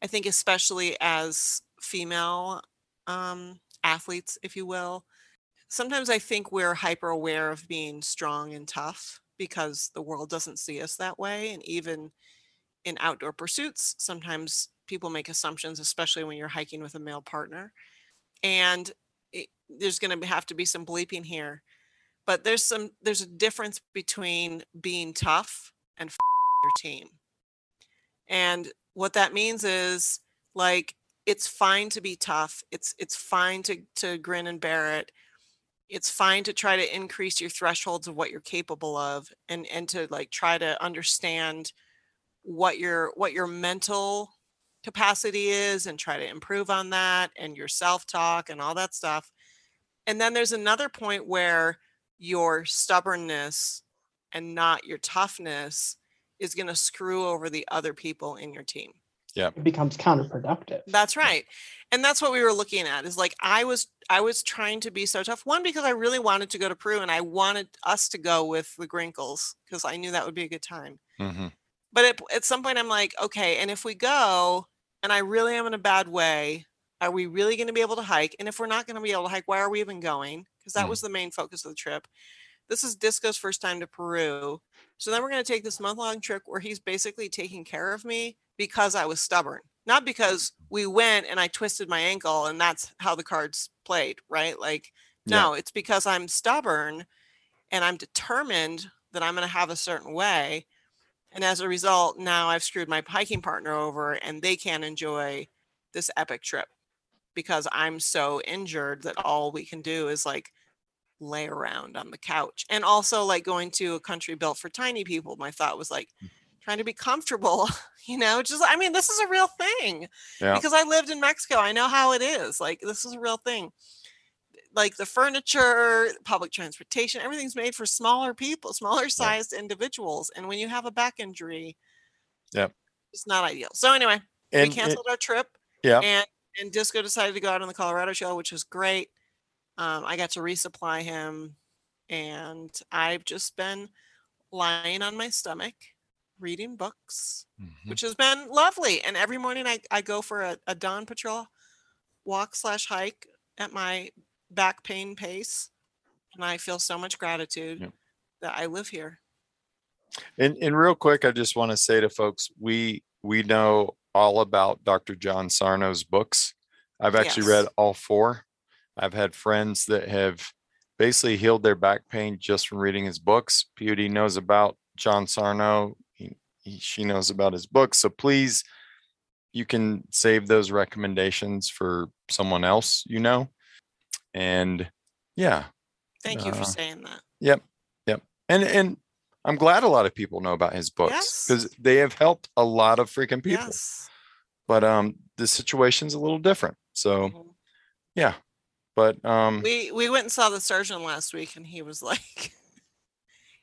I think, especially as female um, athletes, if you will, sometimes I think we're hyper aware of being strong and tough because the world doesn't see us that way. And even in outdoor pursuits, sometimes people make assumptions, especially when you're hiking with a male partner. And there's going to have to be some bleeping here, but there's some there's a difference between being tough and your team. And what that means is like it's fine to be tough. It's it's fine to to grin and bear it. It's fine to try to increase your thresholds of what you're capable of and and to like try to understand what your what your mental capacity is and try to improve on that and your self-talk and all that stuff. And then there's another point where your stubbornness and not your toughness is going to screw over the other people in your team. Yeah. It becomes counterproductive. That's right. And that's what we were looking at is like I was I was trying to be so tough. One because I really wanted to go to Peru and I wanted us to go with the Grinkles because I knew that would be a good time. Mm-hmm. But at, at some point I'm like, okay, and if we go and I really am in a bad way, are we really going to be able to hike? And if we're not going to be able to hike, why are we even going? Because that Mhm. was the main focus of the trip. This is Disco's first time to Peru. So then we're going to take this month long trip where he's basically taking care of me because I was stubborn, not because we went and I twisted my ankle and that's how the cards played, right? Like, Yeah. no, it's because I'm stubborn and I'm determined that I'm going to have a certain way. And as a result, now I've screwed my hiking partner over and they can't enjoy this epic trip because I'm so injured that all we can do is like lay around on the couch. And also like going to a country built for tiny people, my thought was like mm. trying to be comfortable, [LAUGHS] you know, just I mean, this is a real thing. Yeah. Because I lived in Mexico. I know how it is. Like this is a real thing. Like the furniture, public transportation, everything's made for smaller people, smaller sized individuals. And when you have a back injury, yeah. it's not ideal. So anyway, And we canceled our trip yeah. and and Disco decided to go out on the Colorado show, which was great. Um, I got to resupply him, and I've just been lying on my stomach, reading books, Mhm. which has been lovely. And every morning I, I go for a, a dawn patrol walk slash hike at my back pain pace, and I feel so much gratitude Yep. that I live here. And, and real quick, I just want to say to folks, we we know all about Dr. John Sarno's books. I've actually read all four. I've had friends that have basically healed their back pain just from reading his books. POD knows about John Sarno. He, he, she knows about his books. So please, you can save those recommendations for someone else you know. And yeah, Thank you for Uh, saying that. Yep. Yep. And and I'm glad a lot of people know about his books Yes. because they have helped a lot of freaking people. Yes. But um the situation's a little different. So Mhm. yeah. But um We we went and saw the surgeon last week, and he was [LAUGHS] like,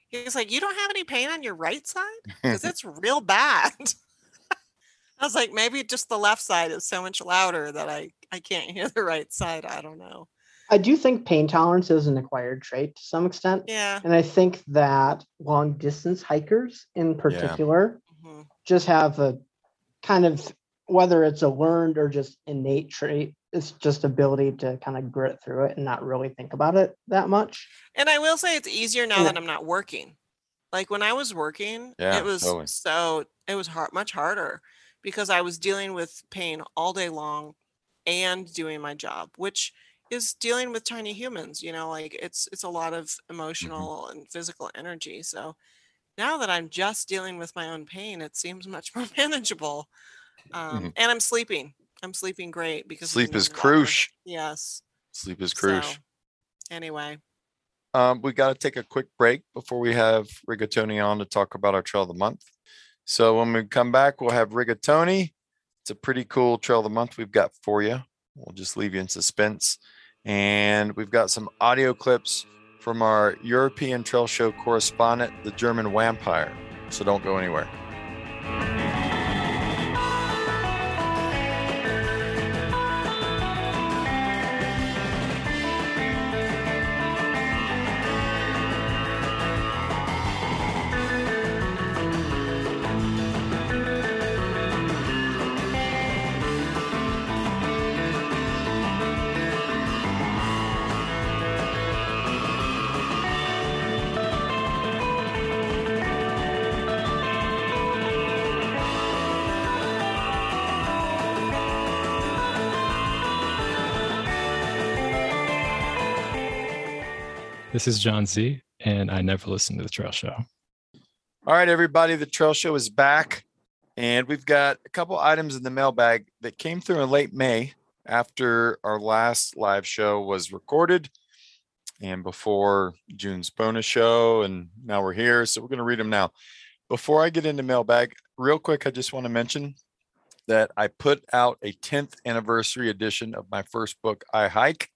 he was like, "You don't have any pain on your right side [LAUGHS] because it's real bad." [LAUGHS] I was like, maybe just the left side is so much louder that I I can't hear the right side. I don't know. I do think pain tolerance is an acquired trait to some extent. Yeah. And I think that long distance hikers in particular mhm. just have a kind of whether it's a learned or just innate trait, it's just ability to kind of grit through it and not really think about it that much. And I will say it's easier now Yeah. that I'm not working. Like when I was working, Yeah, it was totally. so it was hard, much harder because I was dealing with pain all day long and doing my job, which is dealing with tiny humans, you know, like it's it's a lot of emotional and physical energy. So now that I'm just dealing with my own pain, it seems much [LAUGHS] more manageable. Um, Mhm. and I'm sleeping. I'm sleeping great because sleep is crucial. Yes. Sleep is So, crucial. anyway, Um, we got to take a quick break before we have Rigatoni on to talk about our trail of the month. So when we come back, we'll have Rigatoni. It's a pretty cool trail of the month we've got for you. We'll just leave you in suspense. And we've got some audio clips from our European Trail Show correspondent, the German Wampire. So don't go anywhere. This is John Z, and I never listened to the Trail Show. All right, everybody, the Trail Show is back, and we've got a couple items in the mailbag that came through in late May after our last live show was recorded and before June's bonus show. And now we're here, so we're going to read them now. Before I get into mailbag, real quick, I just want to mention that I put out a 10th anniversary edition of my first book, I Hike.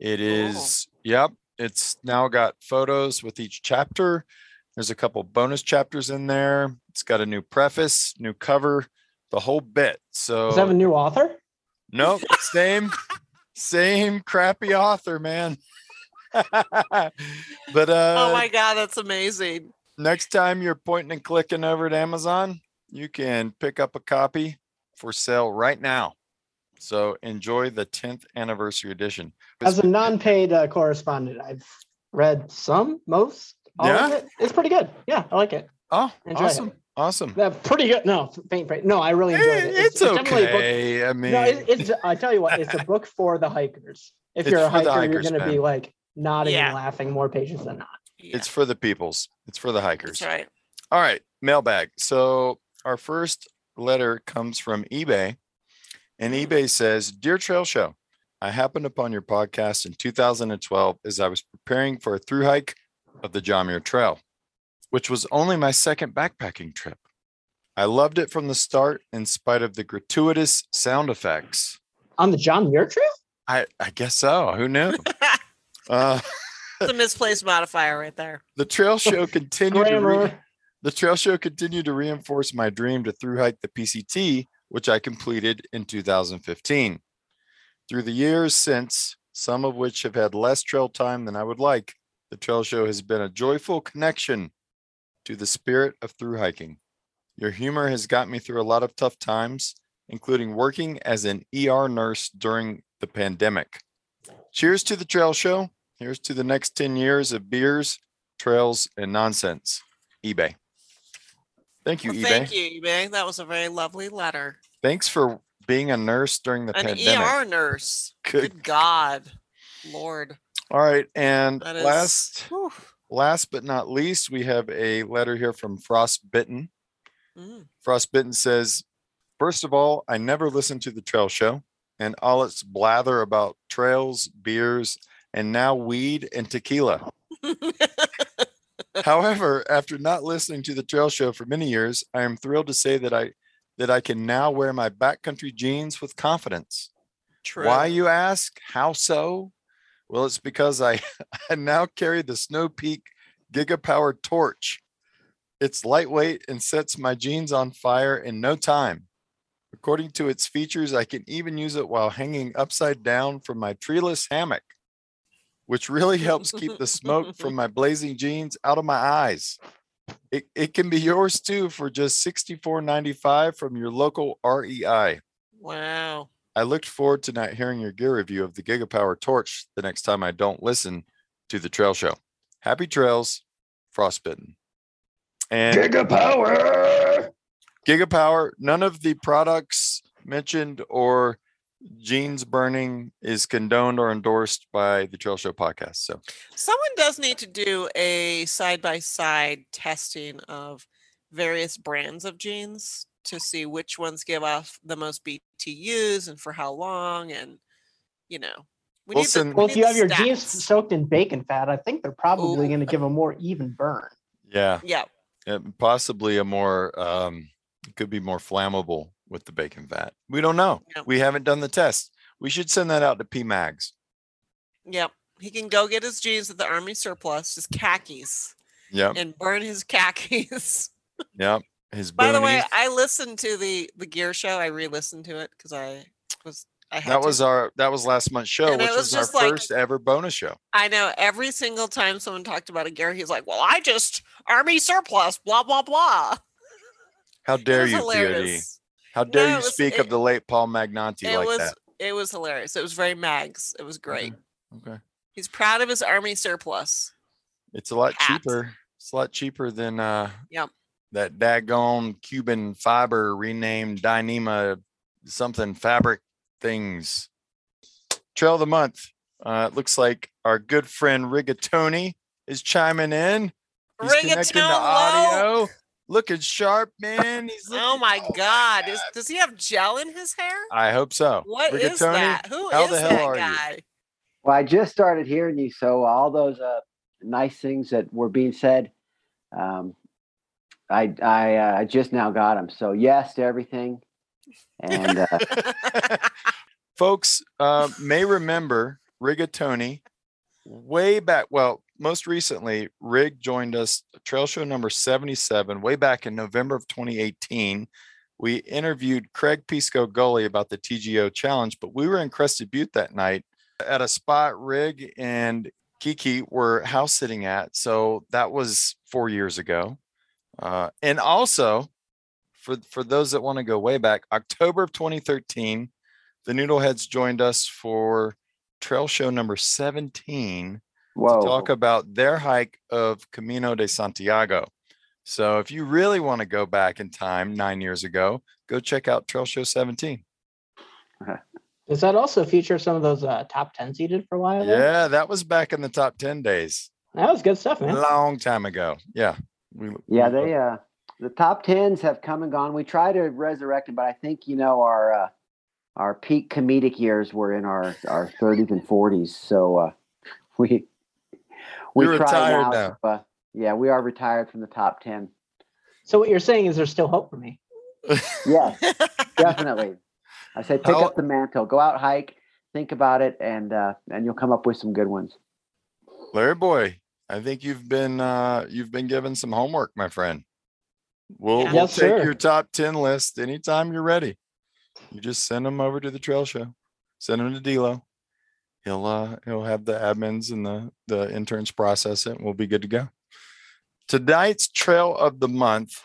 It is, yep, it's now got photos with each chapter. There's a couple bonus chapters in there. It's got a new preface, new cover, the whole bit. So Does that have a new author? Nope, same, same crappy author, man. [LAUGHS] but uh oh my god, that's amazing. next time you're pointing and clicking over at Amazon, you can pick up a copy for sale right now. So enjoy the 10th anniversary edition. As a non-paid uh, correspondent, I've read some, most, all of Yeah? it. It's pretty good. Yeah, I like it. Oh, Enjoy awesome. it. Awesome. Uh, pretty good. No, faint praise. No, I really enjoyed Eh, it. It's, definitely a book- okay. I mean, No, it, it's. I tell you what, it's a [LAUGHS] book for the hikers. If It's you're a for the hiker, you're going to be like nodding Yeah. and laughing more patients than not. Yeah, it's for the peoples. It's for the hikers. that's right. All right, mailbag. So our first letter comes from eBay, and eBay says, "Dear Trail Show, I happened upon your podcast in 2012 as I was preparing for a through hike of the John Muir Trail, which was only my second backpacking trip. I loved it from the start, in spite of the gratuitous sound effects. On the John Muir Trail? I I guess so. Who knew? [LAUGHS] uh, It's a misplaced modifier right there. the trail show [LAUGHS] continued to re- The trail show continued to reinforce my dream to through hike the PCT, which I completed in 2015. Through the years since, some of which have had less trail time than I would like, the trail show has been a joyful connection to the spirit of through hiking. Your humor has got me through a lot of tough times, including working as an ER nurse during the pandemic. Cheers to the trail show. Here's to the next 10 years of beers, trails, and nonsense. eBay. Thank you, Well, eBay. thank you, eBay. That was a very lovely letter. Thanks for being a nurse during the pandemic. An pandemic. ER nurse. [LAUGHS] Good Good God, Lord. All right, and That last last but not least, we have a letter here from Frostbitten. Mm. Frostbitten says, First of all, I never listened to the trail show and all its blather about trails, beers, and now weed and tequila. [LAUGHS] However, after not listening to the trail show for many years, I am thrilled to say that I that I can now wear my backcountry jeans with confidence. True. Why you ask? How so? Well, it's because I, [LAUGHS] I now carry the Snow Peak Gigapower torch. It's lightweight and sets my jeans on fire in no time. According to its features, I can even use it while hanging upside down from my treeless hammock, which really helps keep the smoke from [LAUGHS] my blazing jeans out of my eyes. It, it can be yours too for just $64.95 from your local REI. Wow. I looked forward to not hearing your gear review of the Gigapower torch the next time I don't listen to the trail show. Happy trails, Frostbitten. And Gigapower. Gigapower, none of the products mentioned or jeans burning is condoned or endorsed by the Trail Show podcast. So Someone does need to do a side by side testing of various brands of jeans to see which ones give off the most BTUs and for how long. And, you know, we We'll need the- we Well, if you the have your jeans soaked in bacon fat, I think they're probably going to give a more even burn. yeah, Yeah. uh, possibly a more um it could be more flammable with the bacon fat. We don't know. We haven't done the test. We should send that out to P Mags. Yep. He can go get his jeans at the army surplus, his khakis, Yep. and burn his [LAUGHS] khakis. Yep. His By the way. I listened to the the gear show. I re-listened to it because I was I had that to. was our that was last month's show, And which was was, our like- first ever bonus show. I know every single time someone talked about a gear, he's like, "Well, I just army surplus, blah blah blah." How [LAUGHS] dare you, hilarious. How dare No, you was- speak it- of the late Paul Magnanti It like was that? it was hilarious. It was very mags. It was great. Okay. He's proud of his army surplus. It's a lot Hat. cheaper. It's a lot cheaper than uh Yep. that daggone Cuben fiber renamed Dyneema something fabric things. Trail of the month. Uh, it looks like our good friend Rigatoni is chiming in. He's connecting the Rigatoni audio. Low. Looking sharp, man. He's [LAUGHS] Oh looking- my God! Is does he have gel in his hair? I hope so. What is Rigatoni, that? Who how is the hell that are you? guy? Well, I just started hearing you, so all those uh, nice things that were being said, um, I I uh, I just now got them. So yes to everything, and uh, [LAUGHS] Folks uh, may remember Rigatoni way back. Well, most recently, Rig joined us trail show number 77 way back in November of 2018. We interviewed Craig Pisco Gulley about the TGO challenge, but we were in Crested Butte that night at a spot Rig and Kiki were house sitting at. So that was four years ago. Uh, and also, for, for those that want to go way back, October of 2013, the Noodleheads joined us for trail show number 17 whoa, to talk about their hike of Camino de Santiago. So if you really want to go back in time nine years ago, go check out Trail Show 17. [LAUGHS] Does that also feature some of those uh, top 10 seated for a while? there? Yeah, that was back in the top 10 days, That was good stuff, man. long time ago. Yeah. We, yeah, we- they uh, the top tens have come and gone. We try to resurrect it, but I think you know our uh, our peak comedic years were in our our 30s and 40s. So uh, [LAUGHS] we we You're retired now. now. to, uh, yeah, we are retired from the top 10. So what you're saying is there's still hope for me. [LAUGHS] Yes, definitely. I say pick How- up the mantle, go out, hike, think about it, and uh, and you'll come up with some good ones. Larry boy, I think you've been uh you've been given some homework, my friend. We'll, Yeah. we'll Yes, take sir. your top 10 list anytime you're ready. You just send them over to the trail show. Send them to Dilo. He'll uh he'll have the admins and the the interns process it and we'll be good to go. Tonight's trail of the month.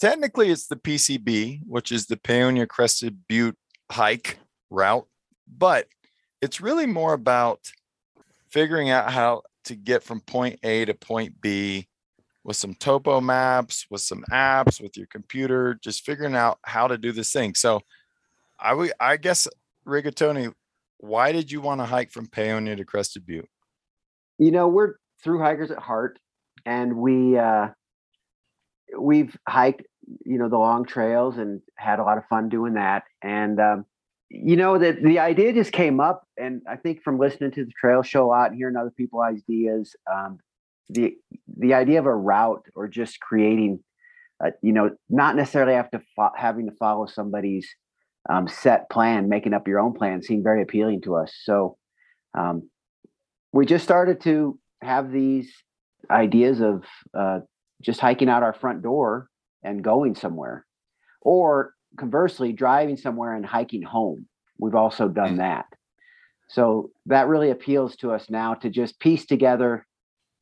Technically it's the PCB, which is the Paonia Crested Butte hike route, but it's really more about figuring out how to get from point A to point B with some topo maps, with some apps, with your computer, just figuring out how to do this thing. So I would I guess Rigatoni, why did you want to hike from Paonia to Crested Butte? you know we're through hikers at heart and we uh we've hiked you know the long trails and had a lot of fun doing that and um you know that the idea just came up and i think from listening to the trail show a lot and hearing other people's ideas um the the idea of a route or just creating uh, you know not necessarily have to fo- having to follow somebody's um, set plan making up your own plan seemed very appealing to us. So um, we just started to have these ideas of uh, just hiking out our front door and going somewhere. Or conversely driving somewhere and hiking home. We've also done that. So that really appeals to us now to just piece together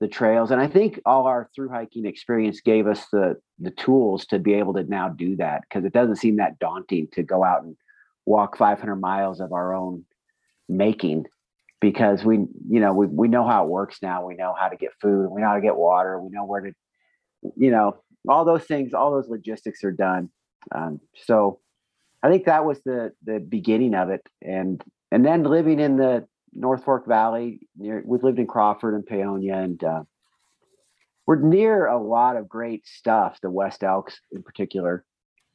the trails and i think all our through hiking experience gave us the the tools to be able to now do that because it doesn't seem that daunting to go out and walk 500 miles of our own making because we you know we, we know how it works now we know how to get food we know how to get water we know where to you know all those things all those logistics are done. Um, so i think that was the the beginning of it and and then living in the north fork valley near we've lived in crawford and paonia and uh, we're near a lot of great stuff the west elks in particular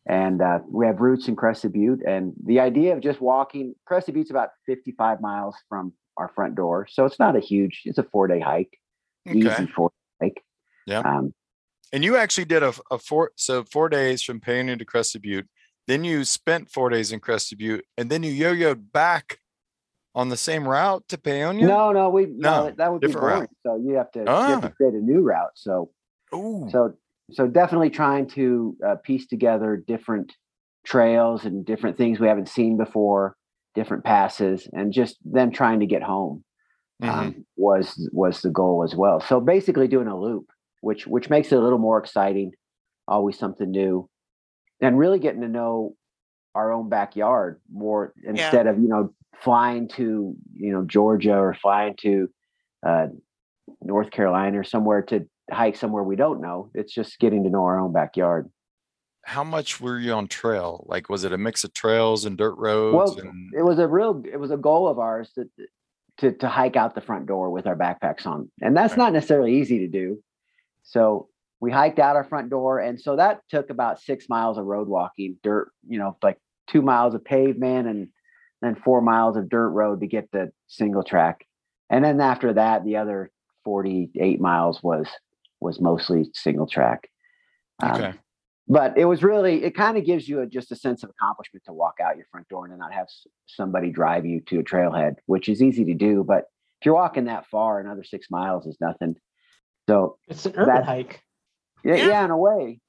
and uh, we have roots in crested butte and the idea of just walking crested butte's about 55 miles from our front door so it's not a huge it's a four day hike easy Okay. four hike Yeah. um, And you actually did a, a four so four days from Paonia to Crested Butte. Then you spent four days in Crested Butte, and then you yo-yoed back on the same route to Paonia. no no we no, No, that would be different boring route. so you have to you have Ah. to create a new route so Ooh. so so definitely trying to uh, piece together different trails and different things we haven't seen before different passes and just then trying to get home um, was was the goal as well so basically doing a loop which which makes it a little more exciting always something new and really getting to know our own backyard more instead of you know flying to you know georgia or flying to uh, north carolina or somewhere to hike somewhere we don't know it's just getting to know our own backyard How much were you on trail? Like, was it a mix of trails and dirt roads? well and it was a real it was a goal of ours that to to hike out the front door with our backpacks on, and that's not necessarily easy to do. So we hiked out our front door, and so that took about six miles of road walking, dirt, you know, like two miles of pavement and then four miles of dirt road to get the single track, and then after that, the other forty eight miles was was mostly single track. Um, Okay. but it was really it kind of gives you a, just a sense of accomplishment to walk out your front door and not have s- somebody drive you to a trailhead which is easy to do but if you're walking that far another six miles is nothing so It's an urban hike. yeah, Yeah. yeah in a way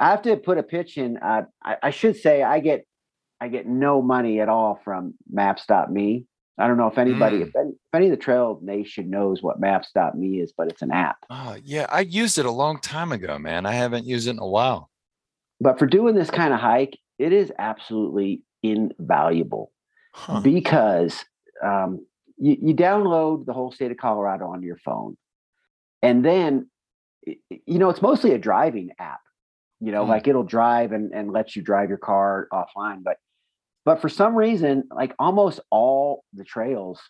i have to put a pitch in uh, I, I should say i get i get no money at all from maps.me i don't know if anybody Mm. if, any, if any of the trail nation knows what maps.me is but it's an app Oh, yeah. I used it a long time ago, man. I haven't used it in a while. but for doing this kind of hike it is absolutely invaluable Huh. because um, you, you download the whole state of Colorado onto your phone, and then you know it's mostly a driving app. You know, Hmm. like it'll drive and and let you drive your car offline, but but for some reason, like almost all the trails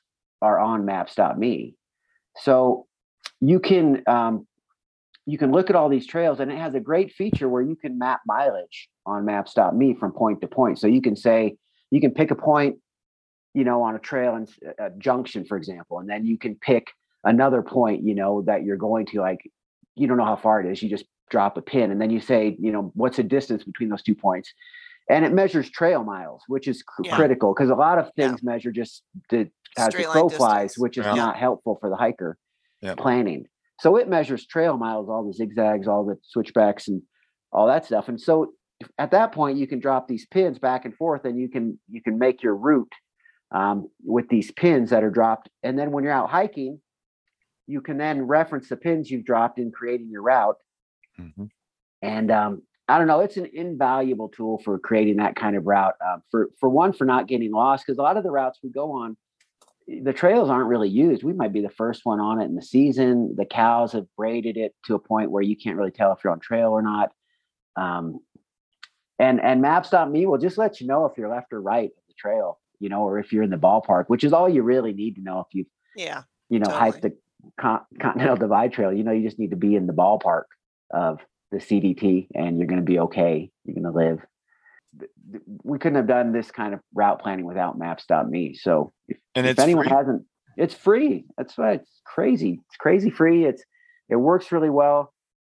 are on Maps.me, so you can um, you can look at all these trails, and it has a great feature where you can map mileage on Maps.me from point to point. So you can say you can pick a point you know, on a trail and a junction, for example, and then you can pick another point, you know, that you're going to like, you don't know how far it is. You just drop a pin and then you say, you know, what's the distance between those two points? And it measures trail miles, which is cr- Yeah. critical because a lot of Yeah. things measure just the as the crow flies, which is Yeah. not helpful for the hiker Yep. planning. So it measures trail miles, all the zigzags, all the switchbacks, and all that stuff. And so at that point, you can drop these pins back and forth, and you can you can make your route um, with these pins that are dropped. And then when you're out hiking, you can then reference the pins you've dropped in creating your route. Mhm. And um, I don't know, it's an invaluable tool for creating that kind of route. Uh, for for one, for not getting lost, because a lot of the routes we go on, the trails aren't really used. We might be the first one on it in the season. The cows have braided it to a point where you can't really tell if you're on trail or not. Um, and and maps.me will just let you know if you're left or right of the trail, you know, or if you're in the ballpark, which is all you really need to know if you've Yeah. you know, hike the Con- Continental Divide Trail, you know, you just need to be in the ballpark of the CDT and you're going to be okay. You're going to live. We couldn't have done this kind of route planning without maps.me. So if, And if anyone free? hasn't, it's free. That's why it's crazy. It's crazy free. It's, it works really well.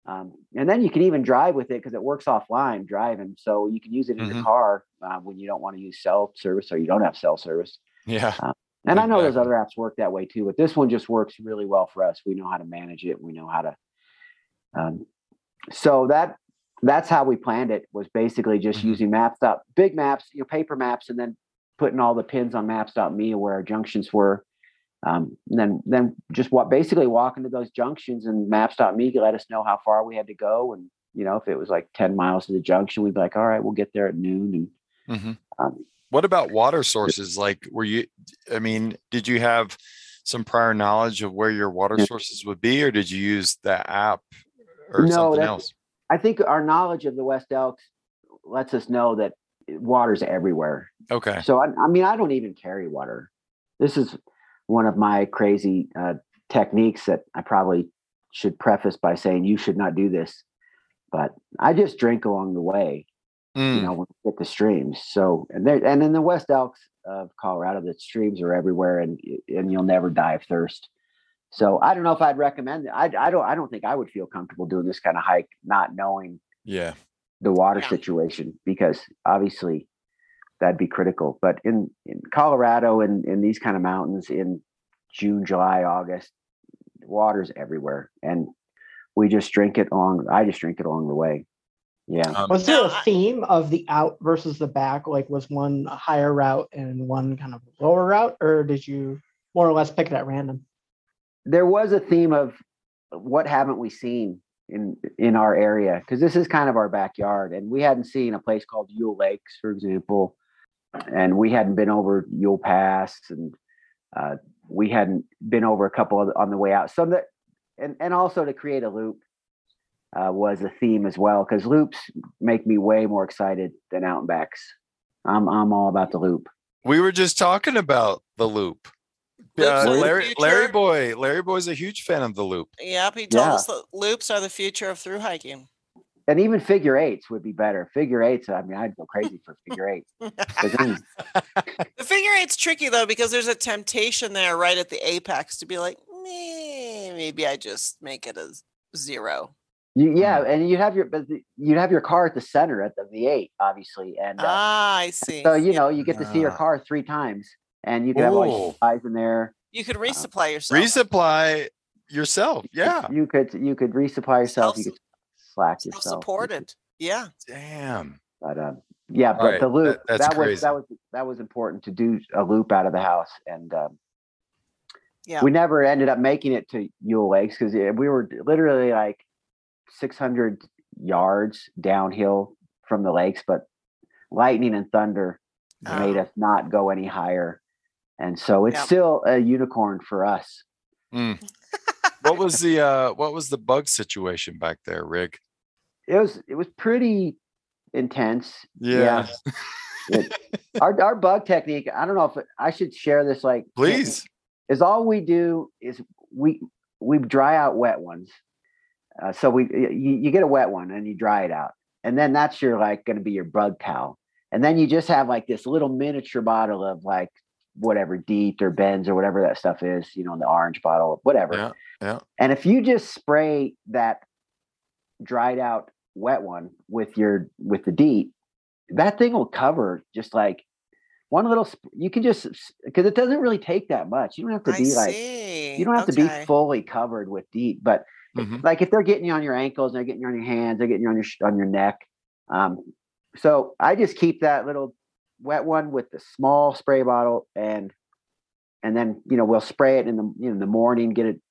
Um, and then you can even drive with it because it works offline driving. So you can use it in Mhm. your car uh, when you don't want to use cell service or you don't have cell service. Yeah. And I know those other apps work that way too, but this one just works really well for us. We know how to manage it. We know how to. Um, so that that's how we planned it. Was basically just Mhm. using maps dot big maps, you know, paper maps, and then putting all the pins on maps.me where our junctions were. Um, and then then just what basically walking to those junctions and maps.me let us know how far we had to go. And you know, if it was like 10 miles to the junction, we'd be like, all right, we'll get there at noon. And Mhm. um, What about water sources? Like, were you, I mean, did you have some prior knowledge of where your water sources would be, or did you use the app or No, something else? I think our knowledge of the West Elks lets us know that water's everywhere. Okay. So I, I mean, I don't even carry water. This is one of my crazy uh, techniques that I probably should preface by saying you should not do this. But I just drink along the way, you Mm, know, when we get the streams. So and there and in the West Elks of Colorado, the streams are everywhere, and and you'll never die of thirst. So I don't know if I'd recommend it. I, I don't I don't think I would feel comfortable doing this kind of hike, not knowing yeah. the water Yeah. situation because obviously that'd be critical. But in, in Colorado and in these kind of mountains in June, July, August, water's everywhere. And we just drink it along I just drink it along the way. Yeah. Um, Was there a theme of the out versus the back? Like, was one a higher route and one kind of lower route, or did you more or less pick it at random? There was a theme of what haven't we seen in in our area? Because this is kind of our backyard. And we hadn't seen a place called Yule Lakes, for example. And we hadn't been over Yule Pass and uh, we hadn't been over a couple of, on the way out. So that, and and also to create a loop uh, was a theme as well because loops make me way more excited than out and backs. I'm I'm all about the loop. We were just talking about the loop. Loops Uh, are Larry, future. Larry Boy, Larry Boy's a huge fan of the loop. Yep, he told Yeah. us that loops are the future of through hiking. And even figure eights would be better. Figure eights, I mean, I'd go crazy for figure eights. then- [LAUGHS] The figure eight's tricky though because there's a temptation there right at the apex to be like, maybe I just make it a zero. you, yeah, and you have your but you'd have your car at the center at the V8, obviously, and uh, Ah, I see. so you Yeah. know you get to see your Ah. car three times, and you can have all Ooh. your eyes in there. you could resupply yourself. Resupply yourself. Yeah. you could you could resupply yourself. You could slack yourself. Self-supported. Yeah. Damn. But um, yeah, but Right, the loop that- that's that was that was that was important to do a loop out of the house, and um, Yeah. we never ended up making it to Yule Lakes because we were literally like 600 yards downhill from the lakes, but lightning and thunder made Oh. us not go any higher, and so it's Yep. still a unicorn for us. Mm. [LAUGHS] what was the uh what was the bug situation back there, Rick? It was it was pretty intense. Yeah. It- our our bug technique. I don't know if it, I should share this. Like, [LAUGHS] Please. is all we do is we we dry out wet ones. Uh, so we you, you get a wet one and you dry it out, and then that's your like going to be your bug towel, and then you just have like this little miniature bottle of like whatever DEET or Ben's or whatever that stuff is, you know, in the orange bottle, whatever. Yeah. Yeah. And if you just spray that dried out wet one with your with the DEET, that thing will cover just like one little. sp- You can just because it doesn't really take that much. You don't have to I be like you don't have to be fully covered with DEET, but Mhm. like if they're getting you on your ankles, they're getting you on your hands, they're getting you on your sh- on your neck. Um, so I just keep that little wet one with the small spray bottle, and and then you know we'll spray it in the you know in the morning, get it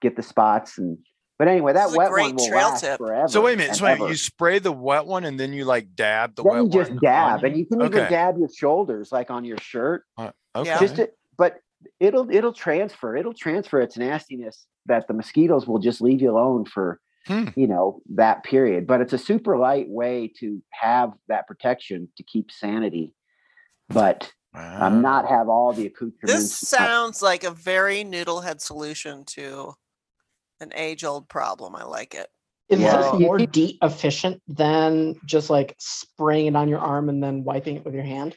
get the spots, and but anyway, This that is a wet one will trail last tip. forever. So wait a minute. So wait, a minute, ever. you spray the wet one and then you like dab the then wet you just one. dab, and you can even dab your shoulders, like on your shirt. Uh, okay. Just to, but it'll it'll transfer it'll transfer its nastiness that the mosquitoes will just leave you alone for Hmm. you know that period but it's a super light way to have that protection to keep sanity but um, not have all the accoutrements This sounds like a very noodlehead solution to an age-old problem. I like it. Is Yeah. this more keep- DEET efficient than just like spraying it on your arm and then wiping it with your hand?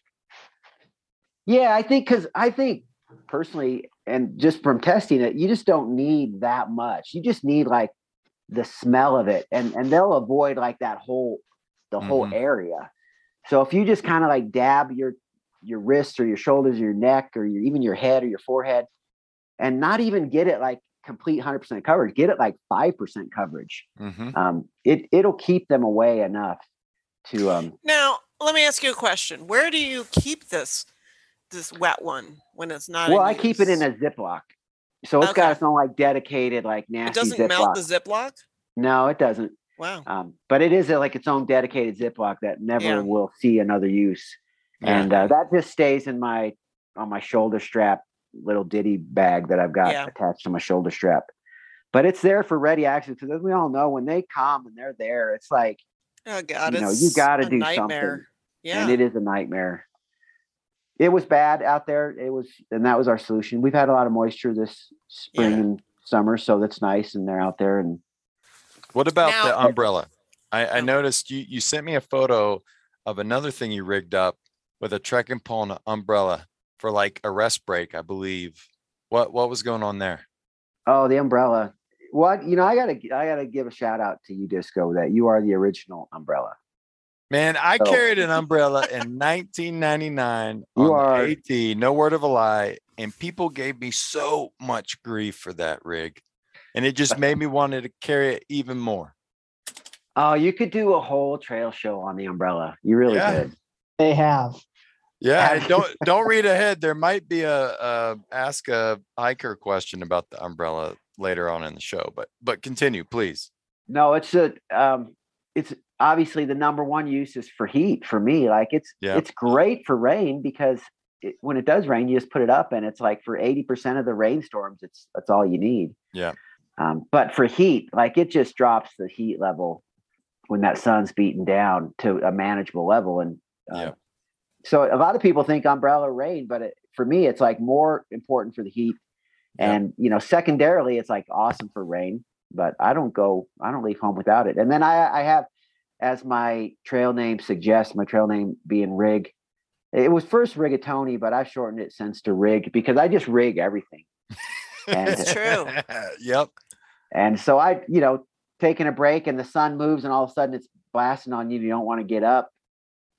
yeah i think because i think personally and just from testing it you just don't need that much you just need like the smell of it and and they'll avoid like that whole the whole Mhm. area so if you just kind of like dab your your wrists or your shoulders or your neck or your, even your head or your forehead and not even get it like complete 100% coverage get it like 5% coverage Mhm. um it it'll keep them away enough to um Now, let me ask you a question. Where do you keep this this wet one when it's not? well in i keep it in a ziploc so it's Okay. got its own like dedicated like nasty. It doesn't ziploc melt the Ziploc. no it doesn't Wow. um, but it is a, like its own dedicated Ziploc that never Yeah. will see another use, Yeah. and uh, that just stays in my on my shoulder strap little ditty bag that I've got Yeah. attached to my shoulder strap. But it's there for ready access because as we all know, when they come and they're there, it's like Oh God, you know, you gotta do nightmare. something. Yeah. and it is a nightmare. It was bad out there. It was, and that was our solution. We've had a lot of moisture this spring Yeah. and summer, so that's nice. And they're out there, and What about the umbrella? I, I Oh. noticed you you sent me a photo of another thing you rigged up with a trekking pole and an umbrella for like a rest break, I believe. What what was going on there? Oh, the umbrella. What you know, I gotta I gotta give a shout out to you, Disco, that you are the original umbrella. Man, I So- carried an umbrella [LAUGHS] in 1999 You on the AT, no word of a lie, and people gave me so much grief for that rig. And it just made me wanted to carry it even more. Oh, you could do a whole trail show on the umbrella. You really Yeah. could. They have. Yeah, don't [LAUGHS] don't read ahead. There might be a, a ask a hiker question about the umbrella later on in the show, but but continue, please. No, it's a um it's obviously the number one use is for heat for me. Like it's Yeah. it's great for rain because it, when it does rain, you just put it up and it's like for 80% of the rainstorms, it's that's all you need. Yeah. Um, but for heat, like it just drops the heat level when that sun's beating down to a manageable level. And uh, Yeah. so a lot of people think umbrella rain, but it, for me, it's like more important for the heat. And you know, secondarily, it's like awesome for rain. But I don't go, I don't leave home without it. And then I, I have, as my trail name suggests, my trail name being Rig. It was first Rigatoni, but I've shortened it since to Rig because I just rig everything. [LAUGHS] And, It's true. [LAUGHS] yep. and so I, you know, taking a break and the sun moves and all of a sudden it's blasting on you. You don't want to get up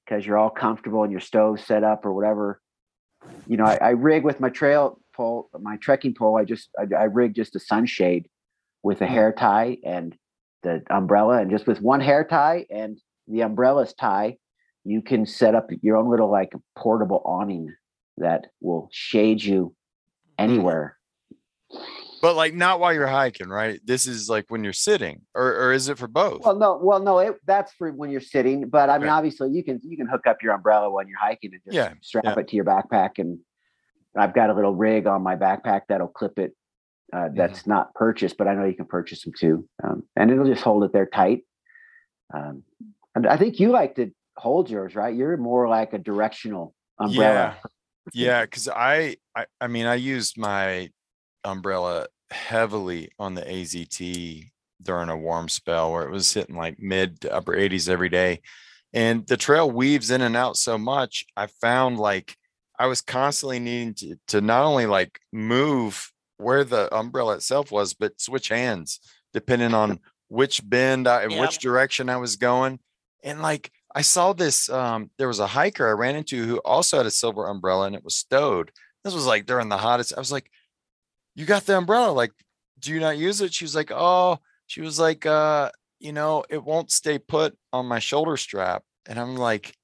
because you're all comfortable and your stove's set up or whatever. You know, I, I rig with my trail pole, my trekking pole. I just, I, I rig just a sunshade with a hmm. hair tie and the umbrella. And just with one hair tie and the umbrella's tie, you can set up your own little like portable awning that will shade you hmm. anywhere. But like not while you're hiking, right? This is like when you're sitting, or or is it for both? Well, no, well, no, it, that's for when you're sitting. But I mean, Okay. obviously, you can you can hook up your umbrella when you're hiking and just Yeah, strap yeah. it to your backpack. And I've got a little rig on my backpack that'll clip it. Uh, Mm-hmm. that's not purchased, but I know you can purchase them too, um, and it'll just hold it there tight. Um, and I think you like to hold yours, right? You're more like a directional umbrella. Yeah, Yeah, because I, I I mean I used my umbrella heavily on the AZT during a warm spell where it was hitting like mid to upper 80s every day. And the trail weaves in and out so much. I found like I was constantly needing to, to not only like move where the umbrella itself was, but switch hands depending [LAUGHS] on which bend I, Yep. which direction I was going. And like I saw this, um, there was a hiker I ran into who also had a silver umbrella and it was stowed. This was like during the hottest. I was like, you got the umbrella. Like, do you not use it? She was like, oh, she was like, uh, you know, it won't stay put on my shoulder strap. And I'm like,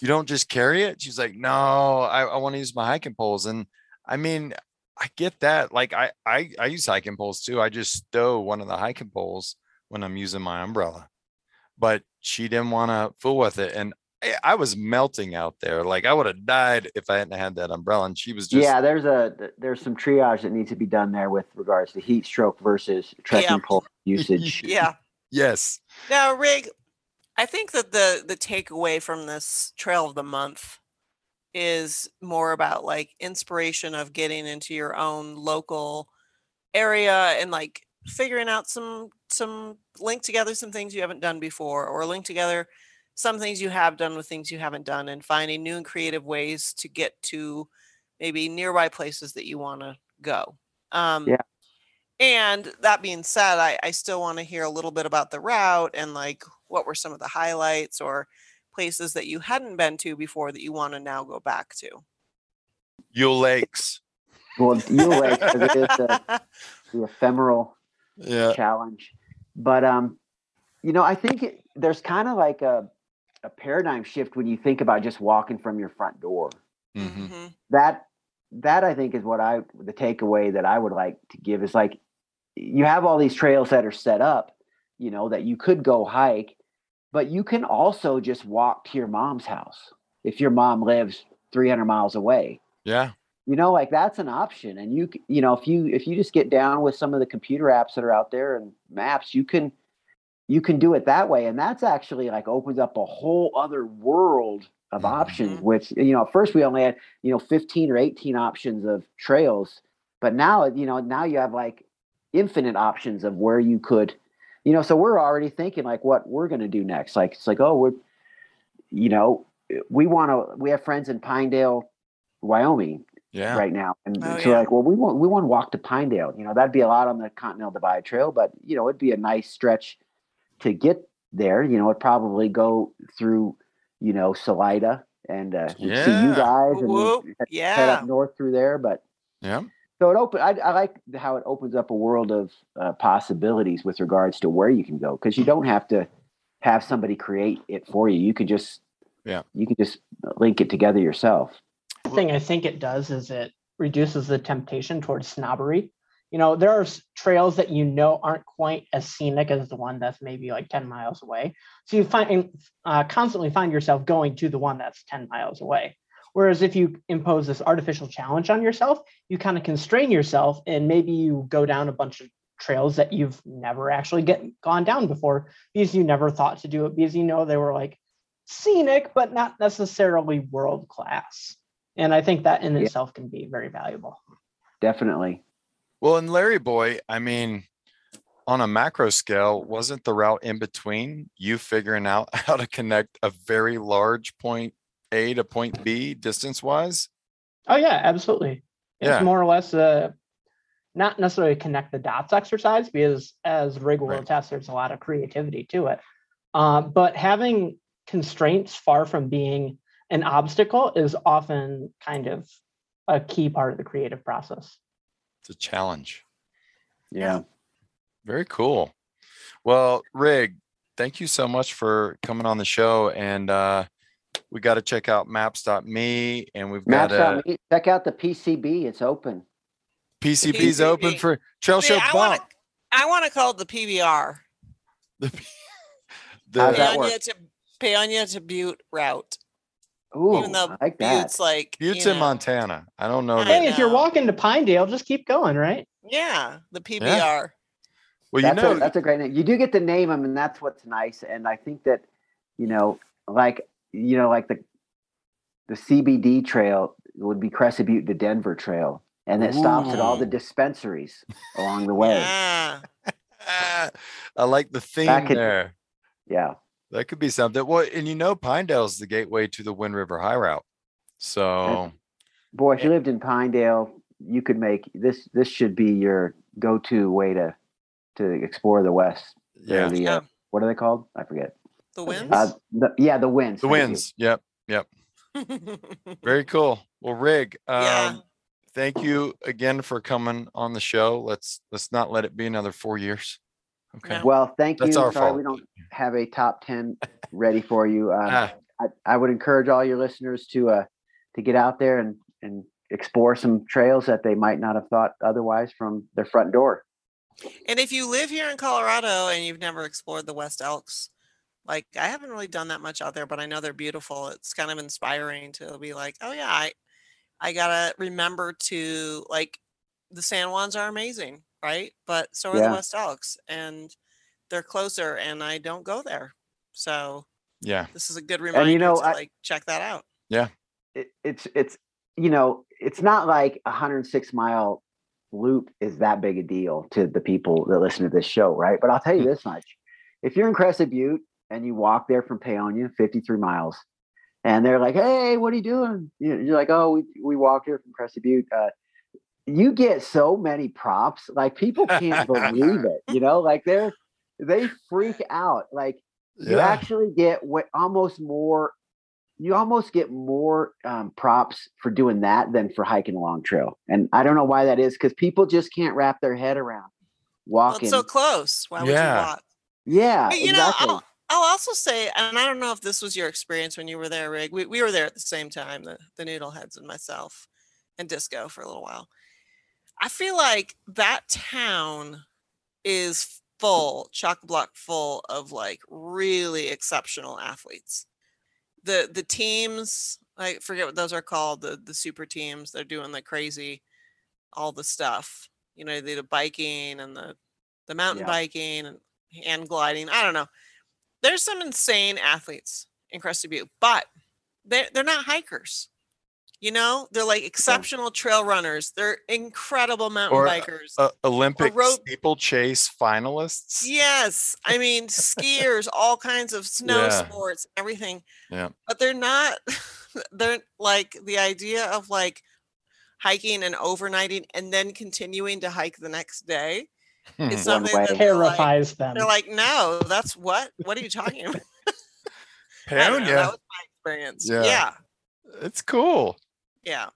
you don't just carry it? She's like, no, I, I want to use my hiking poles. And I mean, I get that. Like I, I I use hiking poles too. I just stow one of the hiking poles when I'm using my umbrella. But she didn't want to fool with it. And I, I was melting out there. Like I would have died if I hadn't had that umbrella. And she was just yeah, there's a there's some triage that needs to be done there with regards to heat stroke versus trekking Yeah. pole usage. [LAUGHS] Yeah. yes. Now, Rig, I think that the the takeaway from this trail of the month is more about like inspiration of getting into your own local area and like figuring out some some link together some things you haven't done before or link together some things you have done with things you haven't done and finding new and creative ways to get to maybe nearby places that you want to go um Yeah. and that being said i i still want to hear a little bit about the route and like what were some of the highlights or places that you hadn't been to before that you want to now go back to Yule Lakes. [LAUGHS] Well, you like 'cause it is the, [LAUGHS] the ephemeral Yeah. challenge, but um, you know, I think it, there's kind of like a a paradigm shift when you think about just walking from your front door. hmm Mhm. That that I think is what I the takeaway that I would like to give is like you have all these trails that are set up, you know, that you could go hike, but you can also just walk to your mom's house if your mom lives 300 miles away Yeah. you know like that's an option and you you know if you if you just get down with some of the computer apps that are out there and maps you can you can do it that way and that's actually like opens up a whole other world of options Mhm. which you know at first we only had you know 15 or 18 options of trails but now you know now you have like infinite options of where you could you know so we're already thinking like what we're going to do next like it's like oh we're you know we want to we have friends in pinedale wyoming Yeah. right now. And Oh, so yeah. like, well, we want we want to walk to Pinedale. You know, that'd be a lot on the Continental Divide Trail, but you know, it'd be a nice stretch to get there. You know, it'd probably go through, you know, Salida and uh, we'd see you guys and Whoop, we'd head- head up north through there. But Yeah. so it open. I, I like how it opens up a world of uh, possibilities with regards to where you can go because you don't have to have somebody create it for you. You could just Yeah. you can just link it together yourself. The thing I think it does is it reduces the temptation towards snobbery. You know, there are trails that you know aren't quite as scenic as the one that's maybe like 10 miles away. So you find uh, constantly find yourself going to the one that's 10 miles away. Whereas if you impose this artificial challenge on yourself, you kind of constrain yourself and maybe you go down a bunch of trails that you've never actually get gone down before because you never thought to do it because you know they were like scenic but not necessarily world class And I think that in Yeah. itself can be very valuable. Definitely. Well, and Larry Boy, I mean, on a macro scale, wasn't the route in between you figuring out [LAUGHS] how to connect a very large point A to point B distance wise? Oh yeah, absolutely. It's Yeah. more or less a not necessarily connect the dots exercise because as Rig will Right. attest, there's a lot of creativity to it. Uh, but having constraints far from being an obstacle is often kind of a key part of the creative process. It's a challenge. Yeah. Very cool. Well, Rig, thank you so much for coming on the show. And uh, we got to check out maps.me and we've got Maps a out. Check out the PCB. It's open. PCB's open for Trail See, Show I want Bump. to I want to call it the PBR. [LAUGHS] How's The, that work? Paonia to Paonia to Butte route. Ooh, Even though I like that. Like Buttes in know, Montana. I don't know. I that- Hey, if you're walking to Pinedale, just keep going, right? Yeah, the PBR. Well, you that's, know, a, that's a great name. You do get to name them, and that's what's nice. And I think that, you know, like you know, like the the CBD trail would be Crested Butte to Denver Trail, and it stops at all the dispensaries along the [LAUGHS] way. Yeah. Ah, [LAUGHS] I like the theme could- there. Yeah, That could be something. Well, and you know, Pinedale's the gateway to the Wind River High Route. So boy, if you lived in Pinedale, you could make this. This should be your go-to way to to explore the West. Yeah, The, Yeah. uh, what are they called? I forget. The winds. Uh, the, yeah, the winds. the thank you. winds. Yep, yep. [LAUGHS] Very cool. Well, Rig, um, Yeah. thank you again for coming on the show. Let's let's not let it be another four years. Okay. No. Well, thank That's you. our Sorry, fault. we don't have a top ten [LAUGHS] ready for you. Um, Ah, I, I would encourage all your listeners to uh to get out there and and explore some trails that they might not have thought otherwise from their front door. And if you live here in Colorado and you've never explored the West Elks, like I haven't really done that much out there, but I know they're beautiful. It's kind of inspiring to be like, oh yeah, I I gotta remember to like the San Juans are amazing, right? But so are Yeah. the West Elks, and they're closer, and I don't go there. So yeah. this is a good reminder you know, to I- like check that out. Yeah. It, it's it's you know it's not like a 106 mile loop is that big a deal to the people that listen to this show, right? But I'll tell you this much: if you're in Crested Butte and you walk there from Paonia, 53 miles, and they're like, "Hey, what are you doing?" You- You're like, "Oh, we we walked here from Crested Butte." Uh, you get so many props, like people can't believe it. You know, like they're they freak out. Like you Yeah. actually get what almost more you almost get more um, props for doing that than for hiking a long trail and i don't know why that is because people just can't wrap their head around Well, walking it's so close. Why would Yeah. you walk? yeah But, you exactly know, I'll, I'll also say, and I don't know if this was your experience when you were there, Rig. We, we were there at the same time, the, the Noodleheads and myself and Disco for a little while. I feel like that town is full, chock block full of like really exceptional athletes. The the teams, I forget what those are called, the the super teams, they're doing the crazy, all the stuff. You know, the, the biking and the the mountain Yeah. biking and hand gliding. I don't know. There's some insane athletes in Crested Butte, but they're they're not hikers. You know, they're like exceptional trail runners. They're incredible mountain Or, bikers. Uh, Olympic rope- steeplechase finalists. Yes, I mean skiers, all kinds of snow Yeah. sports, everything. Yeah. But they're not. [LAUGHS] They're like the idea of like hiking and overnighting and then continuing to hike the next day. Hmm. Is something that they're like, Terrifies them. they're like, no, that's what? What are you talking about? [LAUGHS] I don't know, That was my experience. Yeah. Yeah, it's cool. Yeah.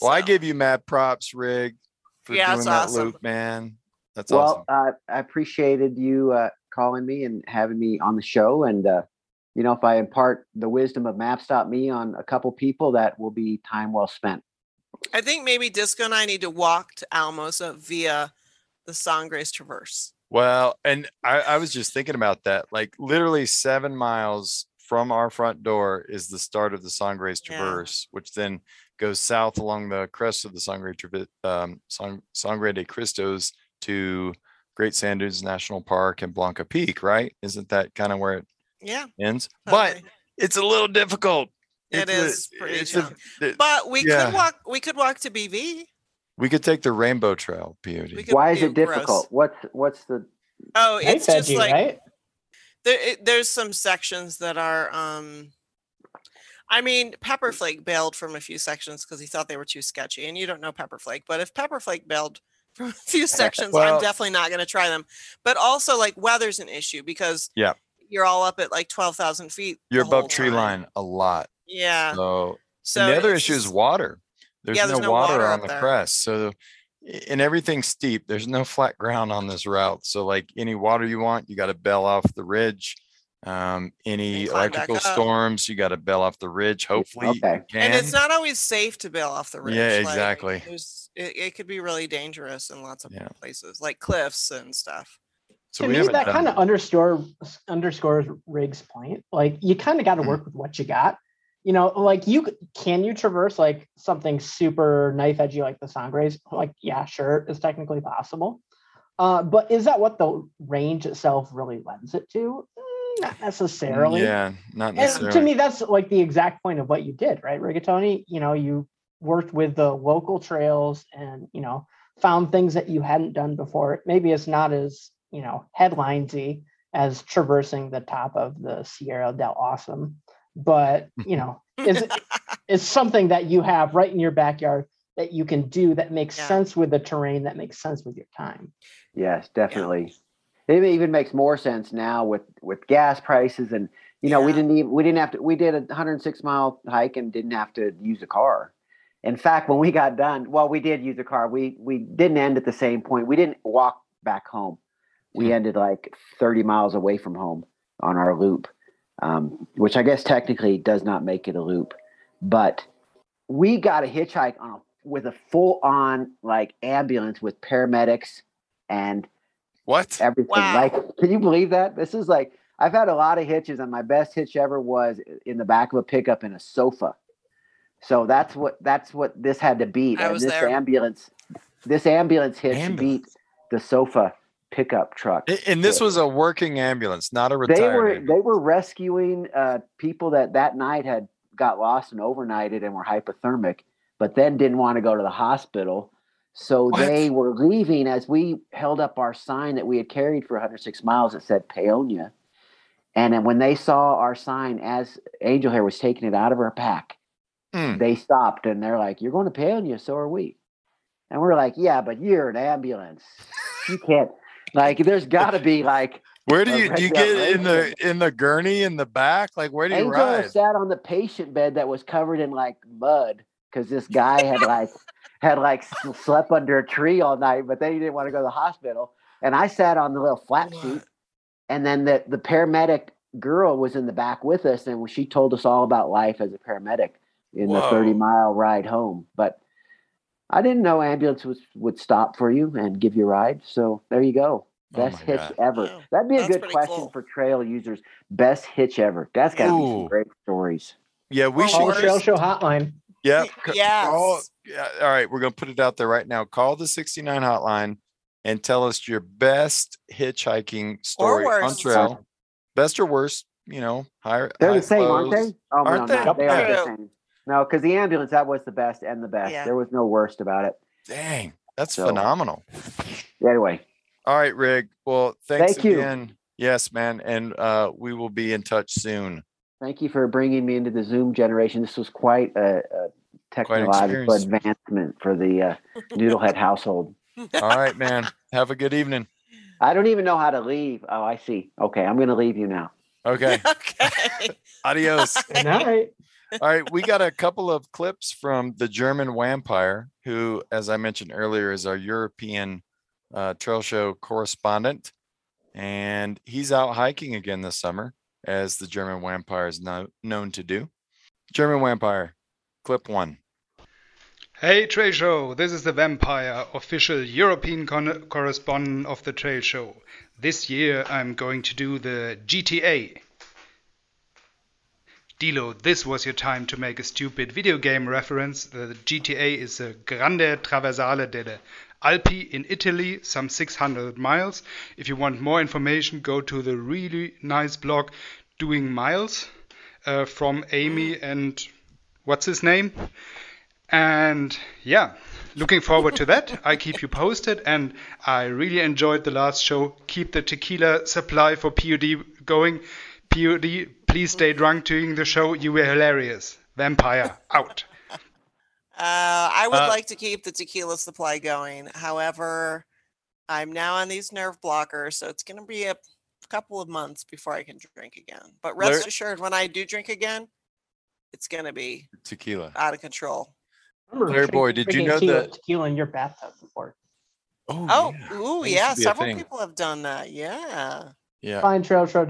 Well, I So, give you mad props, Rig, for Yeah, doing it's that awesome. loop, man. That's well awesome. uh, i appreciated you uh, calling me and having me on the show and uh, you know if i impart the wisdom of maps.me on a couple people that will be time well spent I think maybe Disco and I need to walk to Alamosa via the Sangres Traverse. Well, and I, I was just thinking about that. Like literally seven miles from our front door is the start of the Sangres Yeah. Traverse, which then goes south along the crest of the Sangre, um, Sangre de Cristos to Great Sand Dunes National Park and Blanca Peak, right? Isn't that kind of where it Yeah. ends? But it's a little difficult. It It's a- pretty it's a- challenging. it- But we yeah. could walk. We could walk to BV. We could take the Rainbow Trail, POD. Why is it difficult? gross. What's what's the Oh, it's just veggie, like right? there, it, there's some sections that are. um I mean, Pepperflake mm. bailed from a few sections because he thought they were too sketchy, and you don't know Pepperflake. But if Pepperflake bailed from [LAUGHS] a few [LAUGHS] sections, Well- I'm definitely not going to try them. But also, like weather's an issue because Yeah. you're all up at like twelve thousand feet. You're above tree time. line a lot. Yeah. So, So the other issue is water. There's, Yeah, no, there's no water, water on the there. crest. So and everything's steep. There's no flat ground on this route. So like any water you want, you got to bail off the ridge. Um, any And climb back electrical up. storms, you got to bail off the ridge. Hopefully Okay. you can. and it's not always safe to bail off the ridge. Yeah, like, exactly. there's- it, it could be really dangerous in lots of Yeah. places, like cliffs and stuff. so to we me, haven't that done kind of underscore underscores Rig's point. Like you kind of got to Hmm. work with what you got. You know, like you c- can you traverse like something super knife edgy like the Sangres? Like, yeah, sure, it's technically possible. Uh, but is that what the range itself really lends it to? Not necessarily. Yeah, not And necessarily. to me, that's like the exact point of what you did, right? Rigatoni, you know, you worked with the local trails and, you know, found things that you hadn't done before. Maybe it's not as, you know, headlinesy as traversing the top of the Sierra del Awesome, but, [LAUGHS] you know, it's, it's something that you have right in your backyard that you can do that makes Yeah. sense with the terrain, that makes sense with your time. Yes, definitely. It even makes more sense now with with gas prices and you know we didn't even we didn't have to we did a 106 mile hike and didn't have to use a car. In fact, when we got done, well, we did use a car. We we didn't end at the same point. We didn't walk back home. We ended like 30 miles away from home on our loop, um, which I guess technically does not make it a loop, but we got a hitchhike on a, with a full on like ambulance with paramedics and what? everything. Wow. Like, can you believe that? This is like I've had a lot of hitches, and my best hitch ever was in the back of a pickup in a sofa. So that's what that's what this had to beat. I and was this there. ambulance, this ambulance hitch Ambulance. beat the sofa pickup truck. And this was a working ambulance, not a They were ambulance. they were rescuing uh, people that that night had got lost and overnighted and were hypothermic, but then didn't want to go to the hospital. So What? they were leaving as we held up our sign that we had carried for 106 miles that said Paonia. And then when they saw our sign as Angel Hair was taking it out of her pack, Mm. they stopped and they're like, You're going to Paonia, so are we. And we're like, Yeah, but you're an ambulance. You can't like there's gotta be like Where do you do you get in the in the gurney in the back? Like where do you Angel ride? sat on the patient bed that was covered in like mud because this guy had like had like slept under a tree all night, but then he didn't want to go to the hospital. And I sat on the little flat seat, and then the the paramedic girl was in the back with us, and she told us all about life as a paramedic in the thirty mile ride home. But I didn't know ambulance was, would stop for you and give you a ride. So there you go. Oh Best my hitch God. ever. Wow. That'd be a That's good question cool. for trail users. Best hitch ever. That's got to be some great stories. Yeah, we Or should. Call. Trail Show hotline. Yep. Y- c- Call, yeah, all right, we're gonna put it out there right now. Call the 69 hotline and tell us your best hitchhiking story on worst. trail. Best or worst, you know, higher. They're high the same, aren't they? Oh Aren't no, they? not- they are the same. No, because the ambulance that was the best and the best. Yeah. There was no worst about it. Dang, that's So- phenomenal. Anyway, All right, Rig. Well, thanks Thank you. again. Yes, man. And uh, we will be in touch soon. Thank you for bringing me into the Zoom generation. This was quite a, a technological experience. advancement for the uh, [LAUGHS] Noodlehead household. All right, man. Have a good evening. I don't even know how to leave. Oh, I see. Okay, I'm going to leave you now. Okay. [LAUGHS] okay. Adios. [LAUGHS] Good night. All right, we got a couple of clips from the German Vampire, who, as I mentioned earlier, is our European uh, trail show correspondent, and he's out hiking again this summer, as the German Vampire is no, known to do. German Vampire, clip one. Hey Trail Show, this is the Vampire, official European con- correspondent of the Trail Show. This year I'm going to do the GTA. Dilo, this was your time to make a stupid video game reference. The GTA is a Grande Traversata delle Alpi in Italy, some 600 miles. If you want more information, go to the really nice blog Doing Miles uh, from Amy and what's his name? And yeah, looking forward to that. I keep you posted, and I really enjoyed the last show. Keep the tequila supply for POD going. POD, please stay drunk during the show. You were hilarious. Vampire out. Uh, I would Uh, like to keep the tequila supply going. However, I'm now on these nerve blockers, so it's going to be a couple of months before I can drink again. But rest Larry- assured, when I do drink again, it's going to be Tequila. out of control. Larry Boy, did you know that- tequila in your bathtub before? Oh, Oh, yeah. ooh, yeah. to be a Several people have done that. Yeah. Yeah. Fine trail show.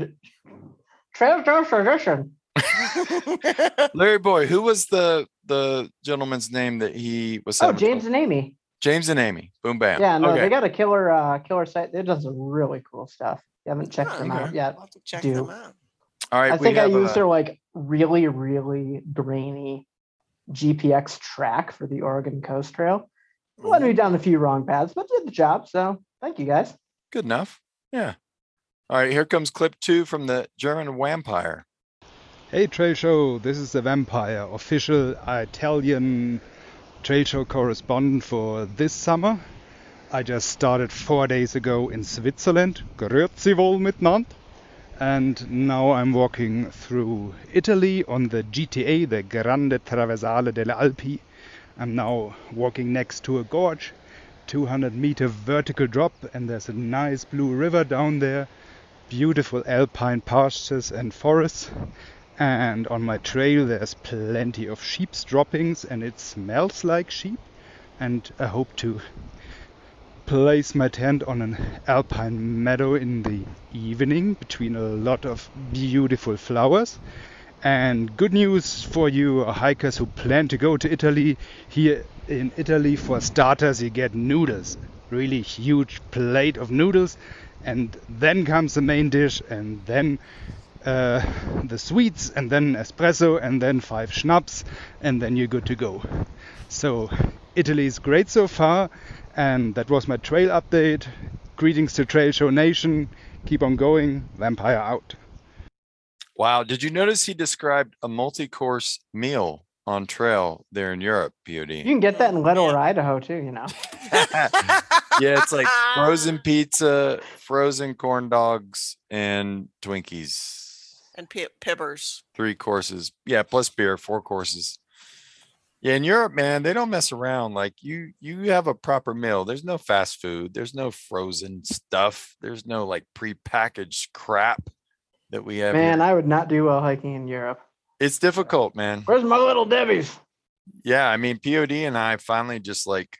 Trail show tradition. [LAUGHS] [LAUGHS] Larry Boy, who was the the gentleman's name that he was? Oh, James and Amy. James and Amy. Boom bam. Yeah, no, okay. they got a killer uh killer site. They does some really cool stuff. You haven't checked Huh, them okay. out yet. I'll have to check do. them out. All right. I think I used uh, their like really, really grainy GPX track for the Oregon Coast Trail. It Led me Mm-hmm. down a few wrong paths, but did the job. So thank you guys. Good enough. Yeah. All right. Here comes clip two from the German vampire. Hey Trail Show, this is the Vampire, official Italian trail show correspondent for this summer. I just started four days ago in Switzerland, grüezi wohl miteinander. And now I'm walking through Italy on the GTA, the Grande Traversata delle Alpi. I'm now walking next to a gorge, 200 meter vertical drop, and there's a nice blue river down there, beautiful alpine pastures and forests. And on my trail, there's plenty of sheep's droppings, and it smells like sheep. And I hope to place my tent on an alpine meadow in the evening between a lot of beautiful flowers. And good news for you hikers who plan to go to Italy. Here in Italy, for starters, you get noodles. Really huge plate of noodles. And then comes the main dish, and then uh, the sweets, and then espresso, and then five schnapps, and then you're good to go. So, Italy is great so far, and that was my trail update. Greetings to Trail Show Nation. Keep on going. Vampire out. Wow. Did you notice he described a multi-course meal on trail there in Europe, POD? You can get that in Leadville, Idaho too. You know. [LAUGHS] yeah, it's like [LAUGHS] frozen pizza, frozen corn dogs, and Twinkies. And pi- pibbers. Three courses. Yeah, plus beer, four courses. Yeah, in Europe, man, they don't mess around. Like you, you have a proper meal. There's no fast food. There's no frozen stuff. There's no like prepackaged crap that we have. Man, here. I would not do well hiking in Europe. it's difficult, man. Where's my little Debbie's? Yeah, I mean, POD and I finally just like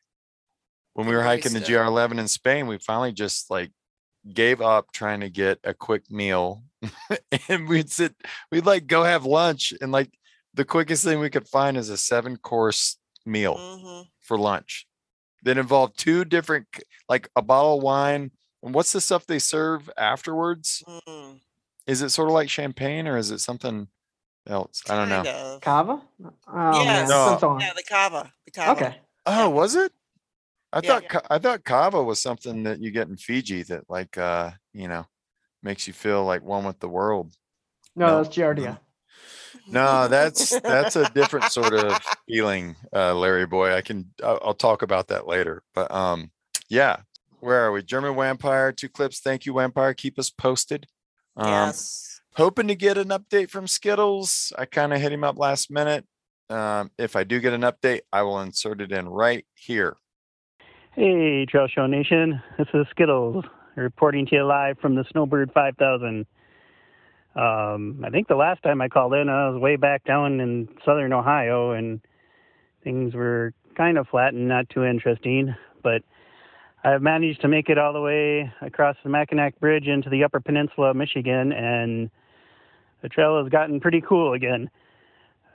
when we were hiking the GR11 in Spain, we finally just like gave up trying to get a quick meal, [LAUGHS] and we'd sit, we'd like go have lunch, and like the quickest thing we could find is a seven course meal hmm for lunch that involved two different, like a bottle of wine. And what's the stuff they serve afterwards? Mm, Is it sort of like champagne or is it something else? I don't know. kind of. Cava? Oh Yes. No. been so long. Yeah, the cava. The cava. Okay. Oh, was it? I Yeah. thought ca- I thought kava was something that you get in Fiji that like uh you know makes you feel like one with the world. No, No. that's Giardia. No, that's that's a different sort of [LAUGHS] feeling, uh, Larry boy. I can I'll, I'll talk about that later. But um, yeah, where are we? German Vampire, two clips. Thank you, Vampire. Keep us posted. Um, yes. hoping to get an update from Skittles. I kind of hit him up last minute. Um, if I do get an update, I will insert it in right here. Hey, Trail Show Nation. This is Skittles reporting to you live from the Snowbird 5000. Um, I think the last time I called in, I was way back down in southern Ohio, and things were kind of flat and not too interesting. But I've managed to make it all the way across the Mackinac Bridge into the Upper Peninsula of Michigan, and the trail has gotten pretty cool again.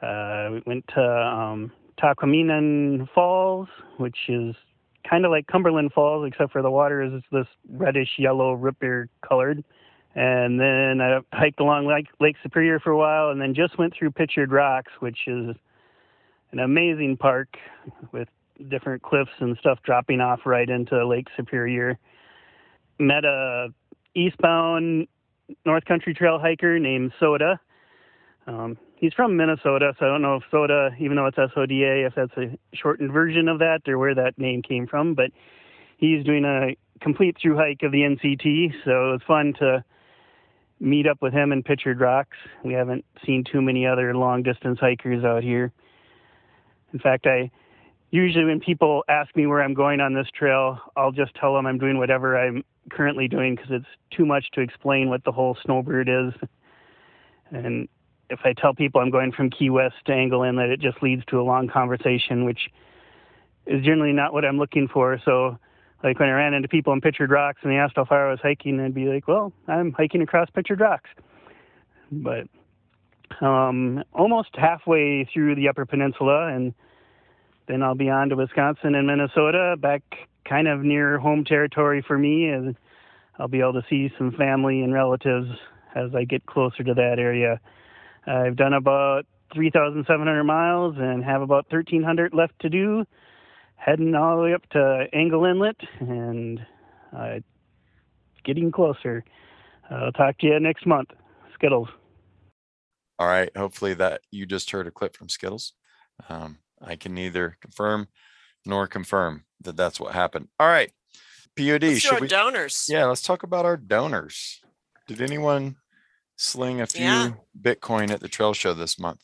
Uh, we went to um, Falls, which is kind of like Cumberland Falls, except for the water is this reddish yellow root beer colored. And then I hiked along Lake, Lake Superior for a while, and then just went through Pictured Rocks, which is an amazing park with different cliffs and stuff dropping off right into Lake Superior. Met a eastbound North Country Trail hiker named Soda. Um, he's from Minnesota, so I don't know if Soda, even though it's SODA, if that's a shortened version of that or where that name came from. But he's doing a complete through hike of the NCT, so it was fun to meet up with him in Pictured Rocks. We haven't seen too many other long distance hikers out here. In fact, I usually when people ask me where I'm going on this trail, I'll just tell them I'm doing whatever I'm currently doing because it's too much to explain what the whole snowbird is. And if I tell people I'm going from Key West to Angle Inlet, it just leads to a long conversation, which is generally not what I'm looking for. So, like when I ran into people in Pictured Rocks and they asked how far I was hiking, I'd be like, "Well, I'm hiking across Pictured Rocks." But um, almost halfway through the Upper Peninsula, and then I'll be on to Wisconsin and Minnesota, back kind of near home territory for me, and I'll be able to see some family and relatives as I get closer to that area. I've done about 3,700 miles and have about 1,300 left to do, heading all the way up to Angle Inlet, and uh, getting closer. I'll talk to you next month. Skittles. All right. Hopefully that you just heard a clip from Skittles. Um, I can neither confirm nor confirm that that's what happened. All right. POD. Let's should our we? donors. Yeah. Let's talk about our donors. Did anyone sling a few Yeah. Bitcoin at the trail show this month?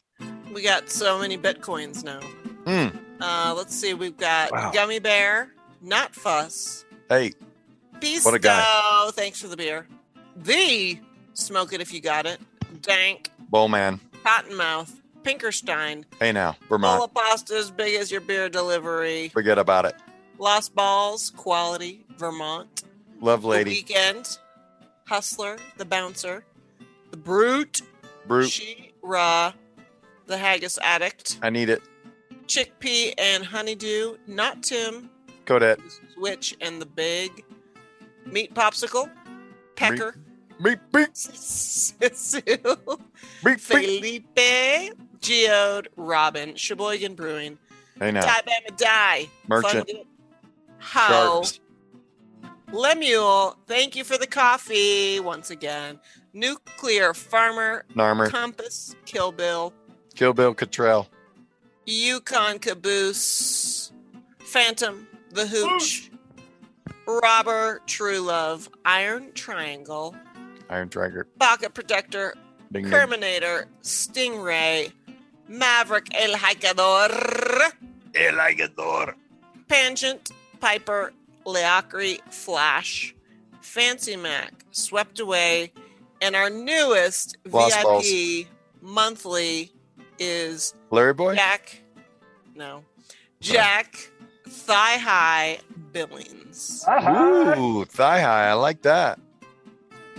We got so many bitcoins now. Hmm. Uh, let's see. We've got Wow. Gummy Bear, Not Fuss, Hey, Beast What a guy. Thanks for the beer. The Smoke It If You Got It, Dank, Bowman. Cottonmouth, Pinkerstein, Hey now, Vermont. of pasta as big as your beer delivery, Forget about it. Lost Balls, Quality, Vermont, Love The lady. Weekend, Hustler, The Bouncer, The Brute, Brute. She Ra, The Haggis Addict, I need it. Chickpea and Honeydew, Not Tim, Kodet. Switch and the Big, Meat Popsicle, Pecker, Beep, beep, Cecil, beep, beep. Felipe, Geode, Robin, Sheboygan Brewing, Hey now. Die Bama Die, Merchant. How, Sharps. Lemuel, thank you for the coffee once again. Nuclear Farmer, Narmer. Compass, Kill Bill, Kill Bill Cottrell. Yukon Caboose, Phantom, The Hooch, Robber, True Love, Iron Triangle, Iron Trigger. Pocket Protector, Ding ding. Terminator, Stingray, Maverick El Hikador, El Aigador. Pangent, Piper, Leocry, Flash, Fancy Mac, Swept Away, and our newest Lost VIP monthly is Larry Boy? Jack. No, Jack Thigh High Billings. Ooh, thigh high. I like that.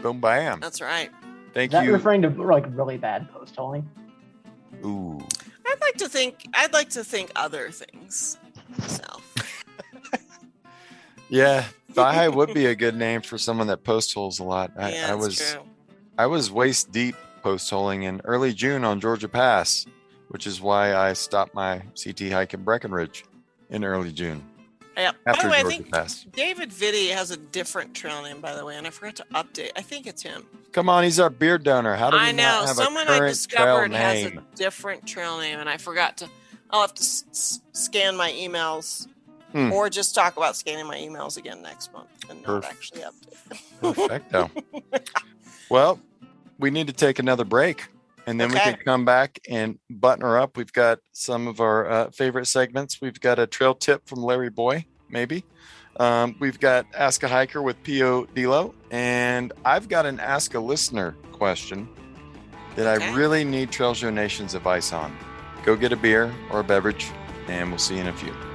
Boom, bam. That's right. Thank Is that you. referring to like really bad post holing? Ooh. I'd like to think. I'd like to think other things. Myself. [LAUGHS] Yeah, thigh high would be a good name for someone that post holes a lot. I, yeah, I was true. I was waist deep post holing in early June on Georgia Pass, which is why I stopped my CT hike in Breckenridge in early June Yeah. By after the way, I Georgia think Pass. David Vitti has a different trail name, by the way, and I forgot to update. I think it's him. Come on, he's our beer donor. How do we I know not have someone a I current discovered trail has name? a different trail name, and I forgot to. I'll have to s- scan my emails, Hmm. or just talk about scanning my emails again next month and not Perf- actually update. Perfecto. [LAUGHS] well, we need to take another break and then we can come back and button her up. We've got some of our uh, favorite segments. We've got a trail tip from Larry Boy, maybe. Um, we've got Ask a Hiker with P.O. Dilo. And I've got an Ask a Listener question that I really need Trail Show Nation's advice on. Go get a beer or a beverage, and we'll see you in a few.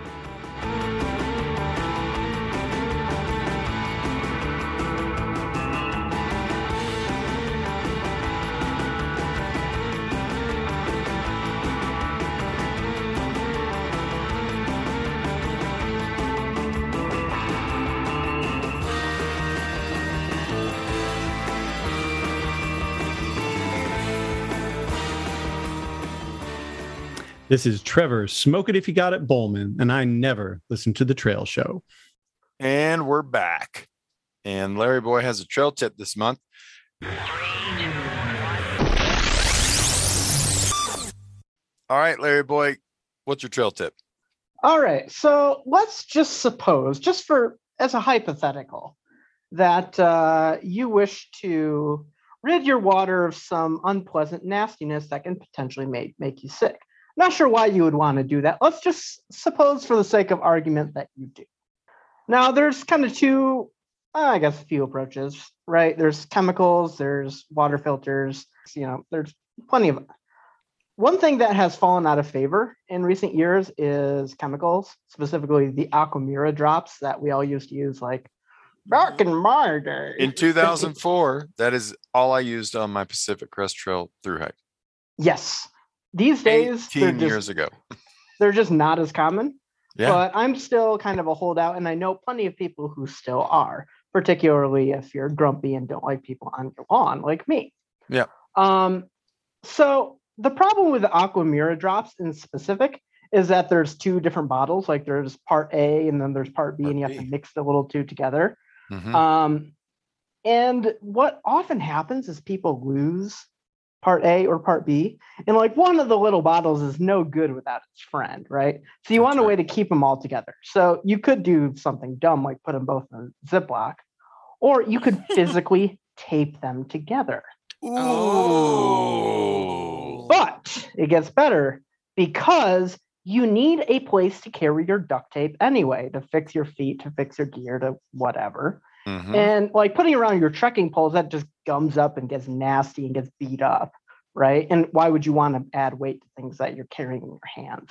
This is Trevor, Smoke It If You Got It Bowman, and I never listen to the trail show. And we're back. And Larry Boy has a trail tip this month. All right, Larry boy, what's your trail tip? All right. So let's just suppose, just for as a hypothetical, that uh, you wish to rid your water of some unpleasant nastiness that can potentially make, make you sick. Not sure why you would want to do that. Let's just suppose, for the sake of argument, that you do. Now, there's kind of two, uh, I guess, a few approaches, right? There's chemicals, there's water filters, you know, there's plenty of. One thing that has fallen out of favor in recent years is chemicals, specifically the Aquamira drops that we all used to use, like back in my day. In 2004, that is all I used on my Pacific Crest Trail through hike. Yes. These days, 18 just, years ago. they're just not as common. Yeah. But I'm still kind of a holdout, and I know plenty of people who still are, particularly if you're grumpy and don't like people on your lawn, like me. Yeah. Um, so the problem with the Aquamira drops in specific is that there's two different bottles. Like there's part A and then there's part B, and you have to mix the little two together. Mhm. Um, and what often happens is people lose part A or part B, and like one of the little bottles is no good without its friend, right? So you want a way to keep them all together. So you could do something dumb like put them both in a Ziploc, or you could [LAUGHS] physically tape them together. Ooh. But it gets better because you need a place to carry your duct tape anyway to fix your feet, to fix your gear, to whatever. Mhm. And like putting around your trekking poles, that just gums up and gets nasty and gets beat up, right? And why would you want to add weight to things that you're carrying in your hands?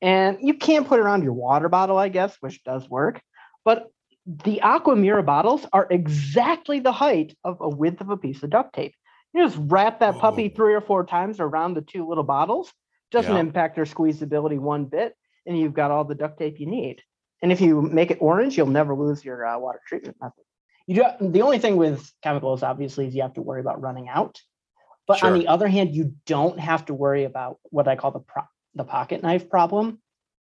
And you can put it around your water bottle, I guess, which does work. But the Aquamira bottles are exactly the height of a width of a piece of duct tape. You just wrap that puppy three or four times around the two little bottles, doesn't Yeah. impact their squeezability one bit, and you've got all the duct tape you need. And if you make it orange, you'll never lose your uh, water treatment method. You do, the only thing with chemicals, obviously, is you have to worry about running out. But on the other hand, you don't have to worry about what I call the pro- the pocket knife problem,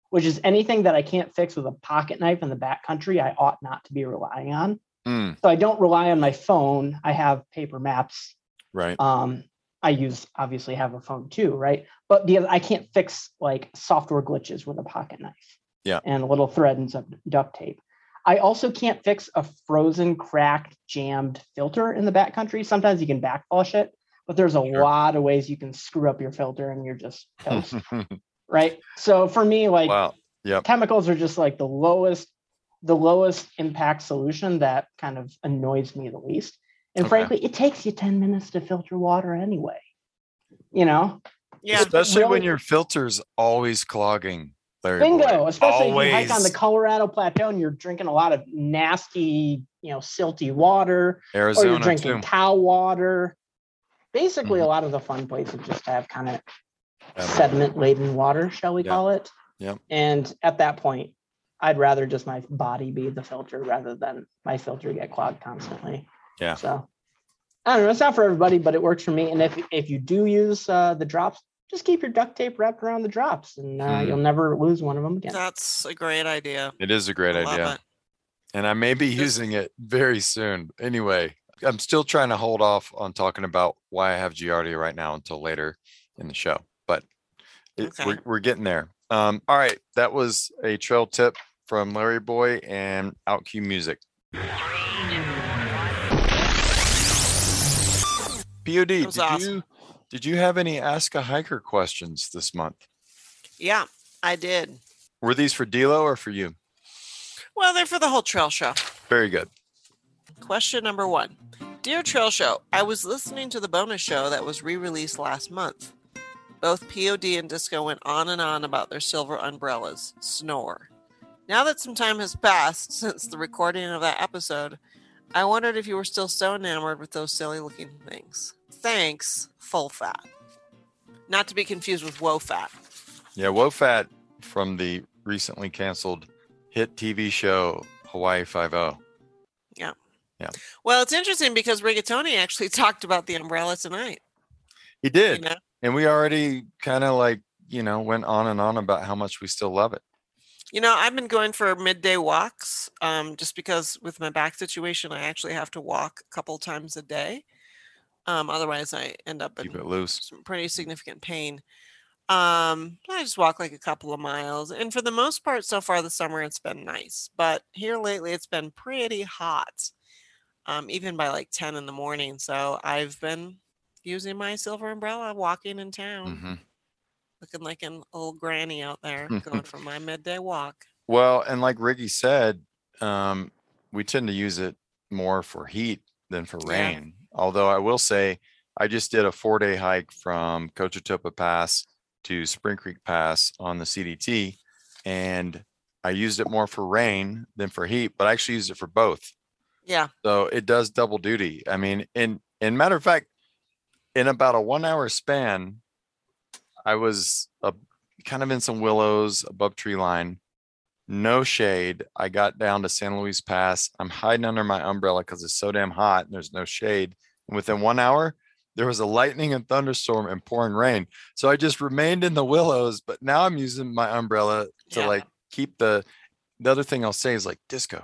which is anything that I can't fix with a pocket knife in the backcountry, I ought not to be relying on. Mm, So I don't rely on my phone. I have paper maps. right. Um, I use obviously have a phone too, right? But the I can't fix like software glitches with a pocket knife Yeah. and a little thread and some duct tape. I also can't fix a frozen, cracked, jammed filter in the backcountry. Sometimes you can backflush it, but there's a lot of ways you can screw up your filter and you're just [LAUGHS] toast, right? So for me, like wow. Yep. chemicals are just like the lowest the lowest impact solution that kind of annoys me the least and Okay. frankly it takes you 10 minutes to filter water anyway you know Yeah. Especially when really- your filter's always clogging. Larry bingo especially if you hike on the colorado plateau and you're drinking a lot of nasty you know silty water or you're drinking too. cow water basically a Mm-hmm. lot of the fun places just have kind of sediment laden water shall we Yeah. call it Yep. And at that point, I'd rather just my body be the filter rather than my filter get clogged constantly. Yeah. So I don't know. It's not for everybody, but it works for me. And if if you do use uh, the drops, just keep your duct tape wrapped around the drops, and uh, Hmm. you'll never lose one of them again. That's a great idea. It is a great I love idea. it. And I may be using it very soon. Anyway, I'm still trying to hold off on talking about why I have Giardia right now until later in the show, but it, Okay. we're, we're getting there. Um, all right. That was a trail tip from Larry Boy and OutQ Music. POD, did was awesome. you did you have any Ask a Hiker questions this month? Yeah, I did. Were these for Dilo or for you? Well, they're for the whole trail show. Very good. Question number one Dear Trail Show, I was listening to the bonus show that was re released last month. Both POD and Disco went on and on about their silver umbrellas. Snore. Now that some time has passed [LAUGHS] since the recording of that episode, I wondered if you were still so enamored with those silly looking things. Thanks, Full Fat. Not to be confused with Wo Fat. Yeah, Wo Fat from the recently canceled hit TV show Hawaii Five O. Yeah. Yeah. Well, it's interesting because Rigatoni actually [LAUGHS] talked about the umbrella tonight. He did. know? And we already kind of like, you know, went on and on about how much we still love it. You know, I've been going for midday walks um, just because with my back situation, I actually have to walk a couple times a day. Um, otherwise, I end up Keep in it loose. some pretty significant pain. Um, I just walk like a couple of miles, and for the most part, so far this summer it's been nice. But here lately, it's been pretty hot, um, even by like ten in the morning. So I've been using my silver umbrella, walking in town, hmm looking like an old granny out there, going for my [LAUGHS] midday walk. Well, and like Ricky said, um, we tend to use it more for heat than for rain. Although I will say, I just did a four day hike from Cochetopa Pass to Spring Creek Pass on the CDT, and I used it more for rain than for heat, but I actually used it for both. Yeah, So it does double duty. I mean, in in matter of fact, in about a one hour span, I was uh, kind of in some willows above tree line, no shade. I got down to San Luis Pass. I'm hiding under my umbrella because it's so damn hot and there's no shade. And within one hour, there was a lightning and thunderstorm and pouring rain. So I just remained in the willows, but now I'm using my umbrella to Yeah. like keep the. The other thing I'll say is like disco.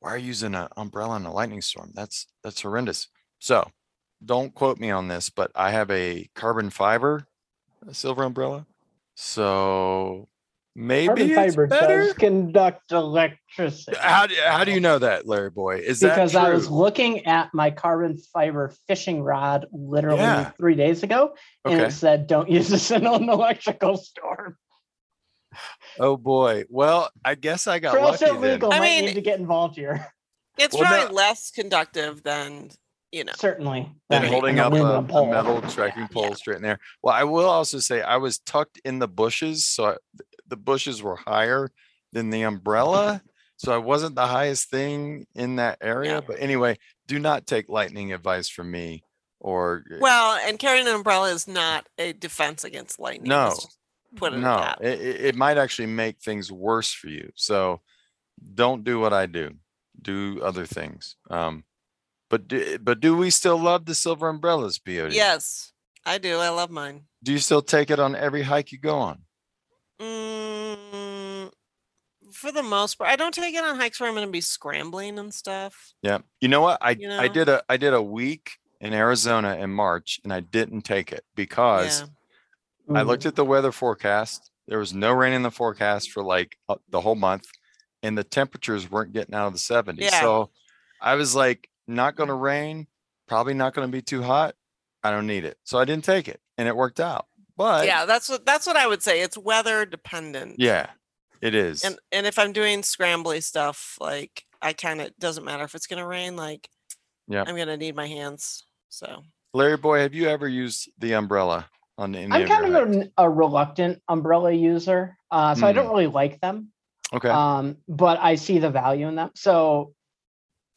Why are you using an umbrella in a lightning storm? That's that's horrendous. So don't quote me on this, but I have a carbon fiber uh, silver umbrella. So maybe Carbon fiber better. does conduct electricity. How do, how do you know that, Larry boy? Is because that because I was looking at my carbon fiber fishing rod literally Yeah. three days ago, and Okay. it said, "Don't use this in an electrical storm." oh boy. Well, I guess I got Trail lucky show then. legal I might mean- need to get involved here. it's Well, probably no- less conductive than you know. Certainly, than than holding an up a, aluminum a pole. metal trekking pole straight in there. Well, I will also say I was tucked in the bushes, so I, the bushes were higher than the umbrella, [LAUGHS] so I wasn't the highest thing in that area. Yeah. But anyway, do not take lightning advice from me. Or Well, and carrying an umbrella is not a defense against lightning. no, put it no, it, it might actually make things worse for you. So don't do what I do. Do other things. Um, but do, but do we still love the silver umbrellas, POD? Yes, I do. I love mine. Do you still take it on every hike you go on? Mm, for the most part, I don't take it on hikes where I'm going to be scrambling and stuff. Yeah. You know what? I You I did a I did a week in Arizona in March and I didn't take it because Yeah. I looked at the weather forecast. There was no rain in the forecast for like uh, the whole month and the temperatures weren't getting out of the 70s. Yeah. So I was like not going to rain, probably not going to be too hot. I don't need it. So I didn't take it and it worked out. But yeah, that's what that's what I would say. It's weather dependent. yeah, it is. And and if I'm doing scrambly stuff, like I kind of doesn't matter if it's going to rain. Like yeah. I'm going to need my hands. So Larry boy, have you ever used the umbrella on any I'm of kind hikes? of a, a reluctant umbrella user, uh, so I don't Mm. really like them. Okay. Um, but I see the value in them. So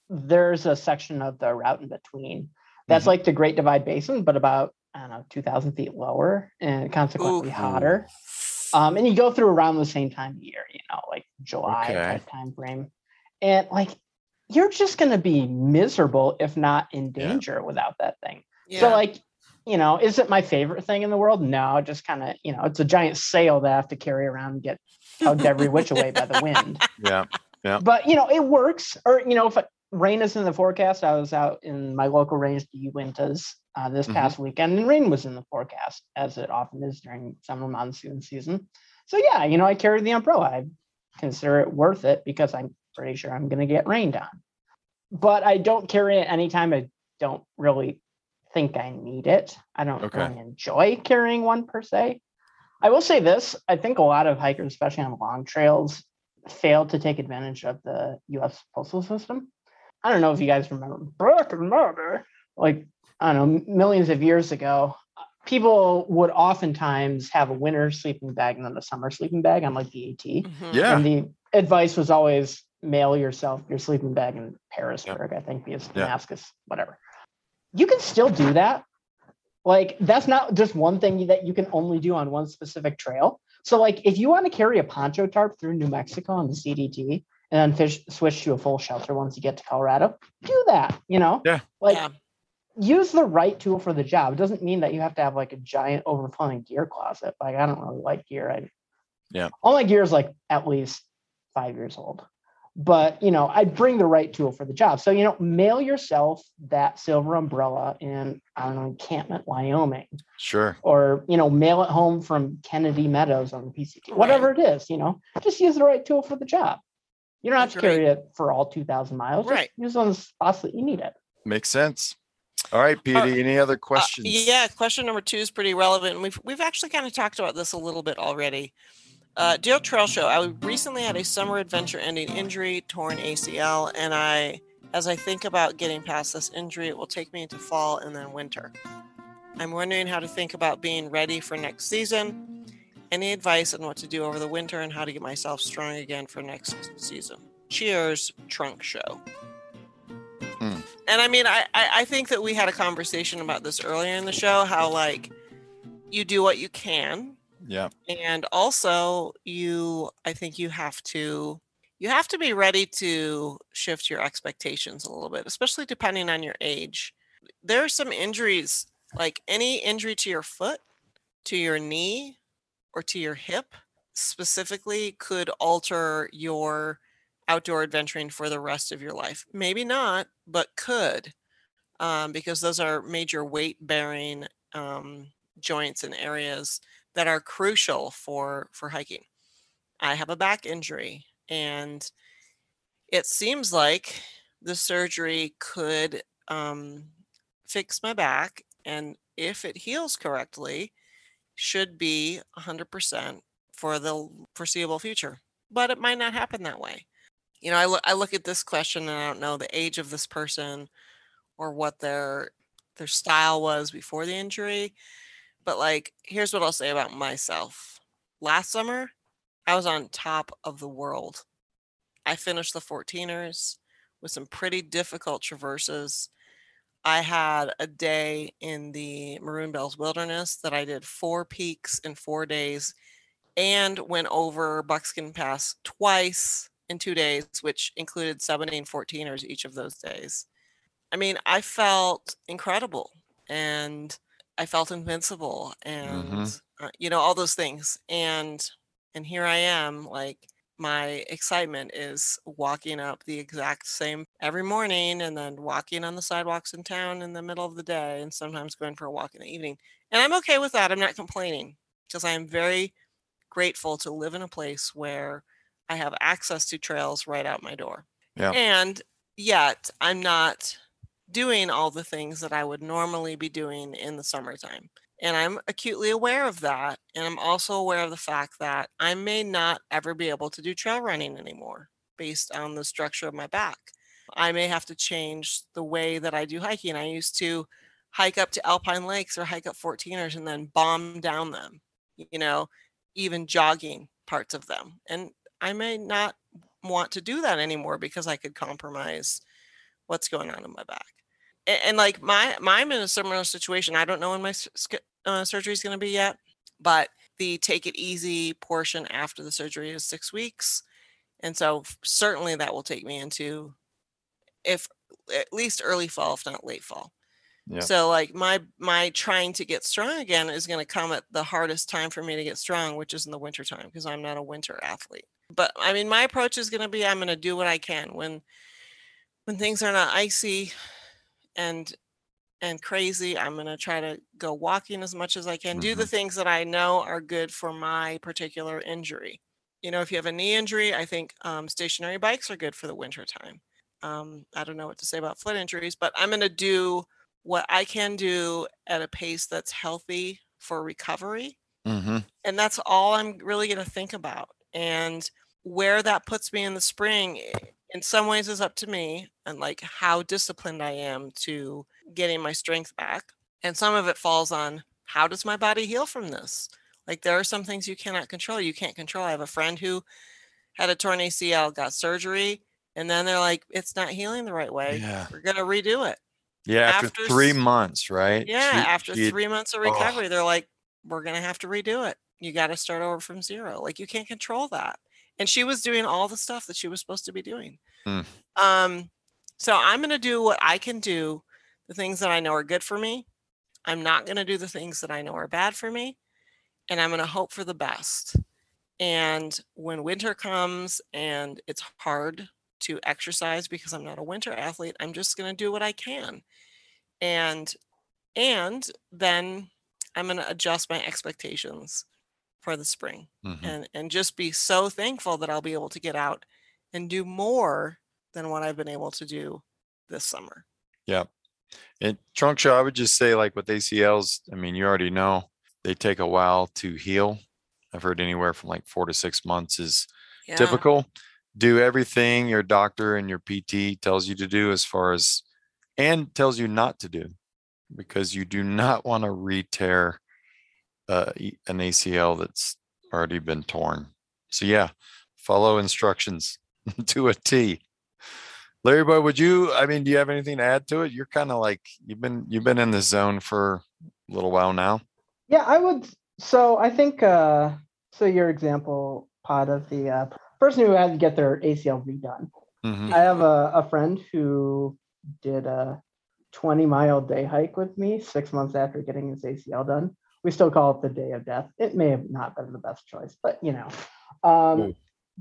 there's a section of the route in between that's Mhm. like the Great Divide Basin, but about I don't know, 2,000 feet lower and consequently Ooh. hotter. Um, and you go through around the same time of year, you know, like July Okay. type time frame. And like you're just gonna be miserable if not in danger without that thing. yeah. So like, you know, is it my favorite thing in the world? No, just kind of, you know, it's a giant sail that I have to carry around and get tugged every which way by the wind. [LAUGHS] yeah. Yeah. But you know, it works. Or you know, if rain is in the forecast, I was out in my local range, the Uintas, uh, this Mhm. past weekend, and rain was in the forecast, as it often is during summer monsoon season. So yeah, you know, I carried the umbrella. I consider it worth it because I'm pretty sure I'm going to get rained on. But I don't carry it anytime I don't really think I need it. I don't Okay. really enjoy carrying one per se. I will say this: I think a lot of hikers, especially on long trails, fail to take advantage of the U.S. postal system. I don't know if you guys remember back in day, like I don't know, millions of years ago, people would oftentimes have a winter sleeping bag and then a summer sleeping bag on like the AT. Mhm. Yeah. And the advice was always mail yourself your sleeping bag in Pearisburg, I think, because Yeah. Damascus, whatever. You can still do that. Like that's not just one thing that you can only do on one specific trail. So like if you want to carry a poncho tarp through New Mexico on the CDT and then fish, switch to a full shelter once you get to Colorado, do that. You know, Yeah. like Yeah. Use the right tool for the job. It doesn't mean that you have to have like a giant overflowing gear closet. Like I don't really like gear. I Yeah. all my gear is like at least five years old. but you know i'd bring the right tool for the job so you know mail yourself that silver umbrella in i don't know encampment wyoming Sure. or you know mail it home from kennedy meadows on the pct whatever it is you know just use the right tool for the job you don't have to carry it for all 2000 miles just Right. use it on the spots that you need it Makes sense. All right, Petey. any other questions? Uh, Yeah, question number two is pretty relevant. and We've we've actually kind of talked about this a little bit already. Uh, Dear Trail Show, I recently had a summer adventure ending injury, torn ACL, and I, as I think about getting past this injury, it will take me into fall and then winter. I'm wondering how to think about being ready for next season. Any advice on what to do over the winter and how to get myself strong again for next season? Cheers, Trunk Show. And I mean, I, I, I think that we had a conversation about this earlier in the show how, like, you do what you can. Yeah. And also, you, I think you have to. You have to be ready to shift your expectations a little bit, especially depending on your age. There are some injuries, like any injury to your foot, to your knee, or to your hip specifically could alter your outdoor adventuring for the rest of your life. Maybe not, but could, um, because those are major weight bearing um, joints and areas that are crucial for for hiking. I have a back injury, and it seems like the surgery could um, fix my back, and if it heals correctly, should be 100% for the foreseeable future. But it might not happen that way you know, I look I look at this question and I don't know the age of this person or what their their style was before the injury. But like, here's what I'll say about myself. Last summer, I was on top of the world. I finished the 14ers with some pretty difficult traverses. I had a day in the Maroon Bells Wilderness that I did four peaks in four days and went over Buckskin Pass twice in two days, which included 17 14ers each of those days. I mean, I felt incredible and I felt invincible and Mhm. uh, you know all those things and and here I am like my excitement is walking up the exact same every morning and then walking on the sidewalks in town in the middle of the day and sometimes going for a walk in the evening. And I'm okay with that. I'm not complaining because I am very grateful to live in a place where I have access to trails right out my door. Yeah. And yet I'm not doing all the things that I would normally be doing in the summertime. And I'm acutely aware of that. And I'm also aware of the fact that I may not ever be able to do trail running anymore based on the structure of my back. I may have to change the way that I do hiking. I used to hike up to Alpine Lakes or hike up 14ers and then bomb down them, you know, even jogging parts of them. And I may not want to do that anymore because I could compromise what's going on in my back. And, and like my, my I'm in a similar situation. I don't know when my uh, surgery is going to be yet, but the take it easy portion after the surgery is six weeks, and so certainly that will take me into, if at least early fall, if not late fall. Yeah. So like my my trying to get strong again is going to come at the hardest time for me to get strong, which is in the winter time because I'm not a winter athlete. But I mean my approach is going to be I'm going to do what I can when when things are not icy and and crazy, I'm going to try to go walking as much as I can. Do the things that I know are good for my particular injury. You know, if you have a knee injury, I think um, stationary bikes are good for the winter time. Um, I don't know what to say about foot injuries, but I'm going to do what I can do at a pace that's healthy for recovery. Mm-hmm. And that's all I'm really going to think about. And where that puts me in the spring, eh, in some ways, is up to me and like how disciplined I am to getting my strength back. And some of it falls on how does my body heal from this? Like there are some things you cannot control. You can't control. I have a friend who had a torn ACL, got surgery, and then they're like, it's not healing the right way. Yeah. We're going to redo it. Yeah. After, After three months, right? Yeah, She- after she three months of oh, recovery, they're like, we're gonna have to redo it. You got to start over from zero. Like you can't control that. And she was doing all the stuff that she was supposed to be doing. Hmm. Um, so I'm gonna do what I can do, the things that I know are good for me. I'm not gonna do the things that I know are bad for me, and I'm gonna hope for the best. And when winter comes and it's hard to exercise because I'm not a winter athlete. I'm just going to do what I can. And and then I'm going to adjust my expectations for the spring Mhm. and and just be so thankful that I'll be able to get out and do more than what I've been able to do this summer. Yeah. And trunk show, I would just say, like with ACLs, I mean, you already know they take a while to heal. I've heard anywhere from like four to six months is Yeah. typical. Do everything your doctor and your PT tells you to do as far as and tells you not to do because you do not want to re-tear uh, an ACL that's already been torn. So yeah, follow instructions [LAUGHS] to a T. Larry boy, would you I mean, do you have anything to add to it? You're kind of like you've been you've been in the zone for a little while now. Yeah, I would. So I think, uh, so your example, pod of the uh, person who had to get their ACL redone. Mhm. I have a, a friend who did a 20 mile day hike with me six months after getting his ACL done. We still call it the day of death. It may have not been the best choice, but you know, um,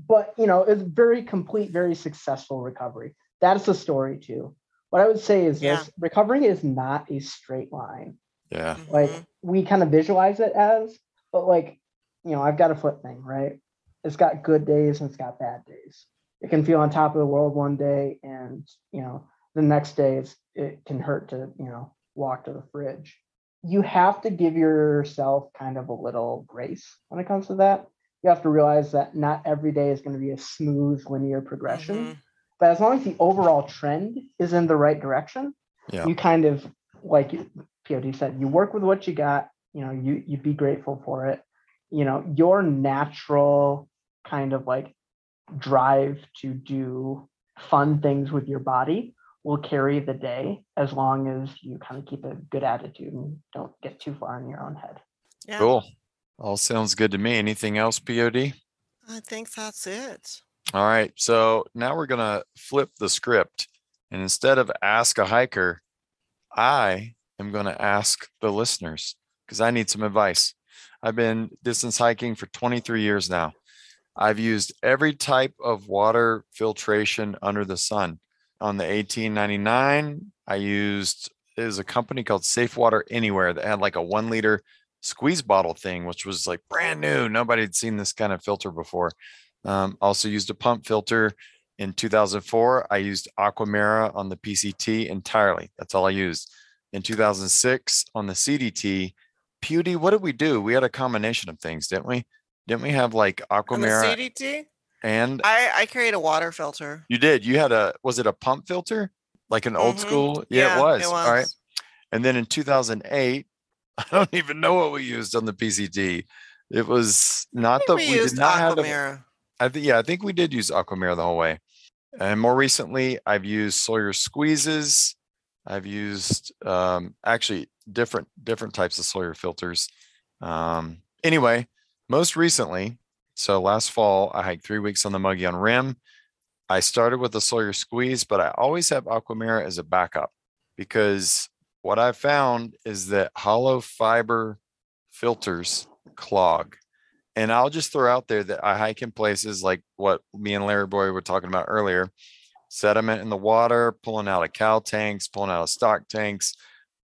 but you know, it's very complete, very successful recovery. That's the story too. What I would say is this: recovery is not a straight line Yeah. like we kind of visualize it as but like you know i've got a foot thing right it's got good days and it's got bad days it can feel on top of the world one day and you know the next day it's, it can hurt to you know walk to the fridge you have to give yourself kind of a little grace when it comes to that you have to realize that not every day is going to be a smooth linear progression mm-hmm. but as long as the overall trend is in the right direction Yeah. you kind of like POD said, you work with what you got, you know, you you be grateful for it. You know, your natural kind of like drive to do fun things with your body will carry the day as long as you kind of keep a good attitude and don't get too far in your own head. Yeah. Cool. All sounds good to me. Anything else, POD? I think that's it. All right. So now we're going to flip the script. And instead of ask a hiker, I am going to ask the listeners because I need some advice. I've been distance hiking for 23 years now. I've used every type of water filtration under the sun. On the 1899, I used is a company called Safe Water Anywhere that had like a one liter squeeze bottle thing, which was like brand new. Nobody had seen this kind of filter before. Um, also used a pump filter in 2004. I used Aquamira on the PCT entirely. That's all I used. In 2006 on the CDT, Pewdie, what did we do? We had a combination of things, didn't we? Didn't we have like On the CDT, and I I carried a water filter. you did. You had a was it a pump filter? Like an old Mhm. school? Yeah, Yeah, it was. it All right. And then in 2008, [LAUGHS] I don't even know what we used on the PCT. It was not the we we, did not have the. I think yeah, I think we did use Aquamira the whole way. And more recently, I've used Sawyer squeezes. I've used um, actually different different types of Sawyer filters. Um, anyway, most recently, so last fall, I hiked three weeks on the Mogollon Rim. I started with the Sawyer squeeze, but I always have Aquamira as a backup because what I've found is that hollow fiber filters clog. And I'll just throw out there that I hike in places like what me and Larry Boy were talking about earlier sediment in the water, pulling out of cow tanks, pulling out of stock tanks,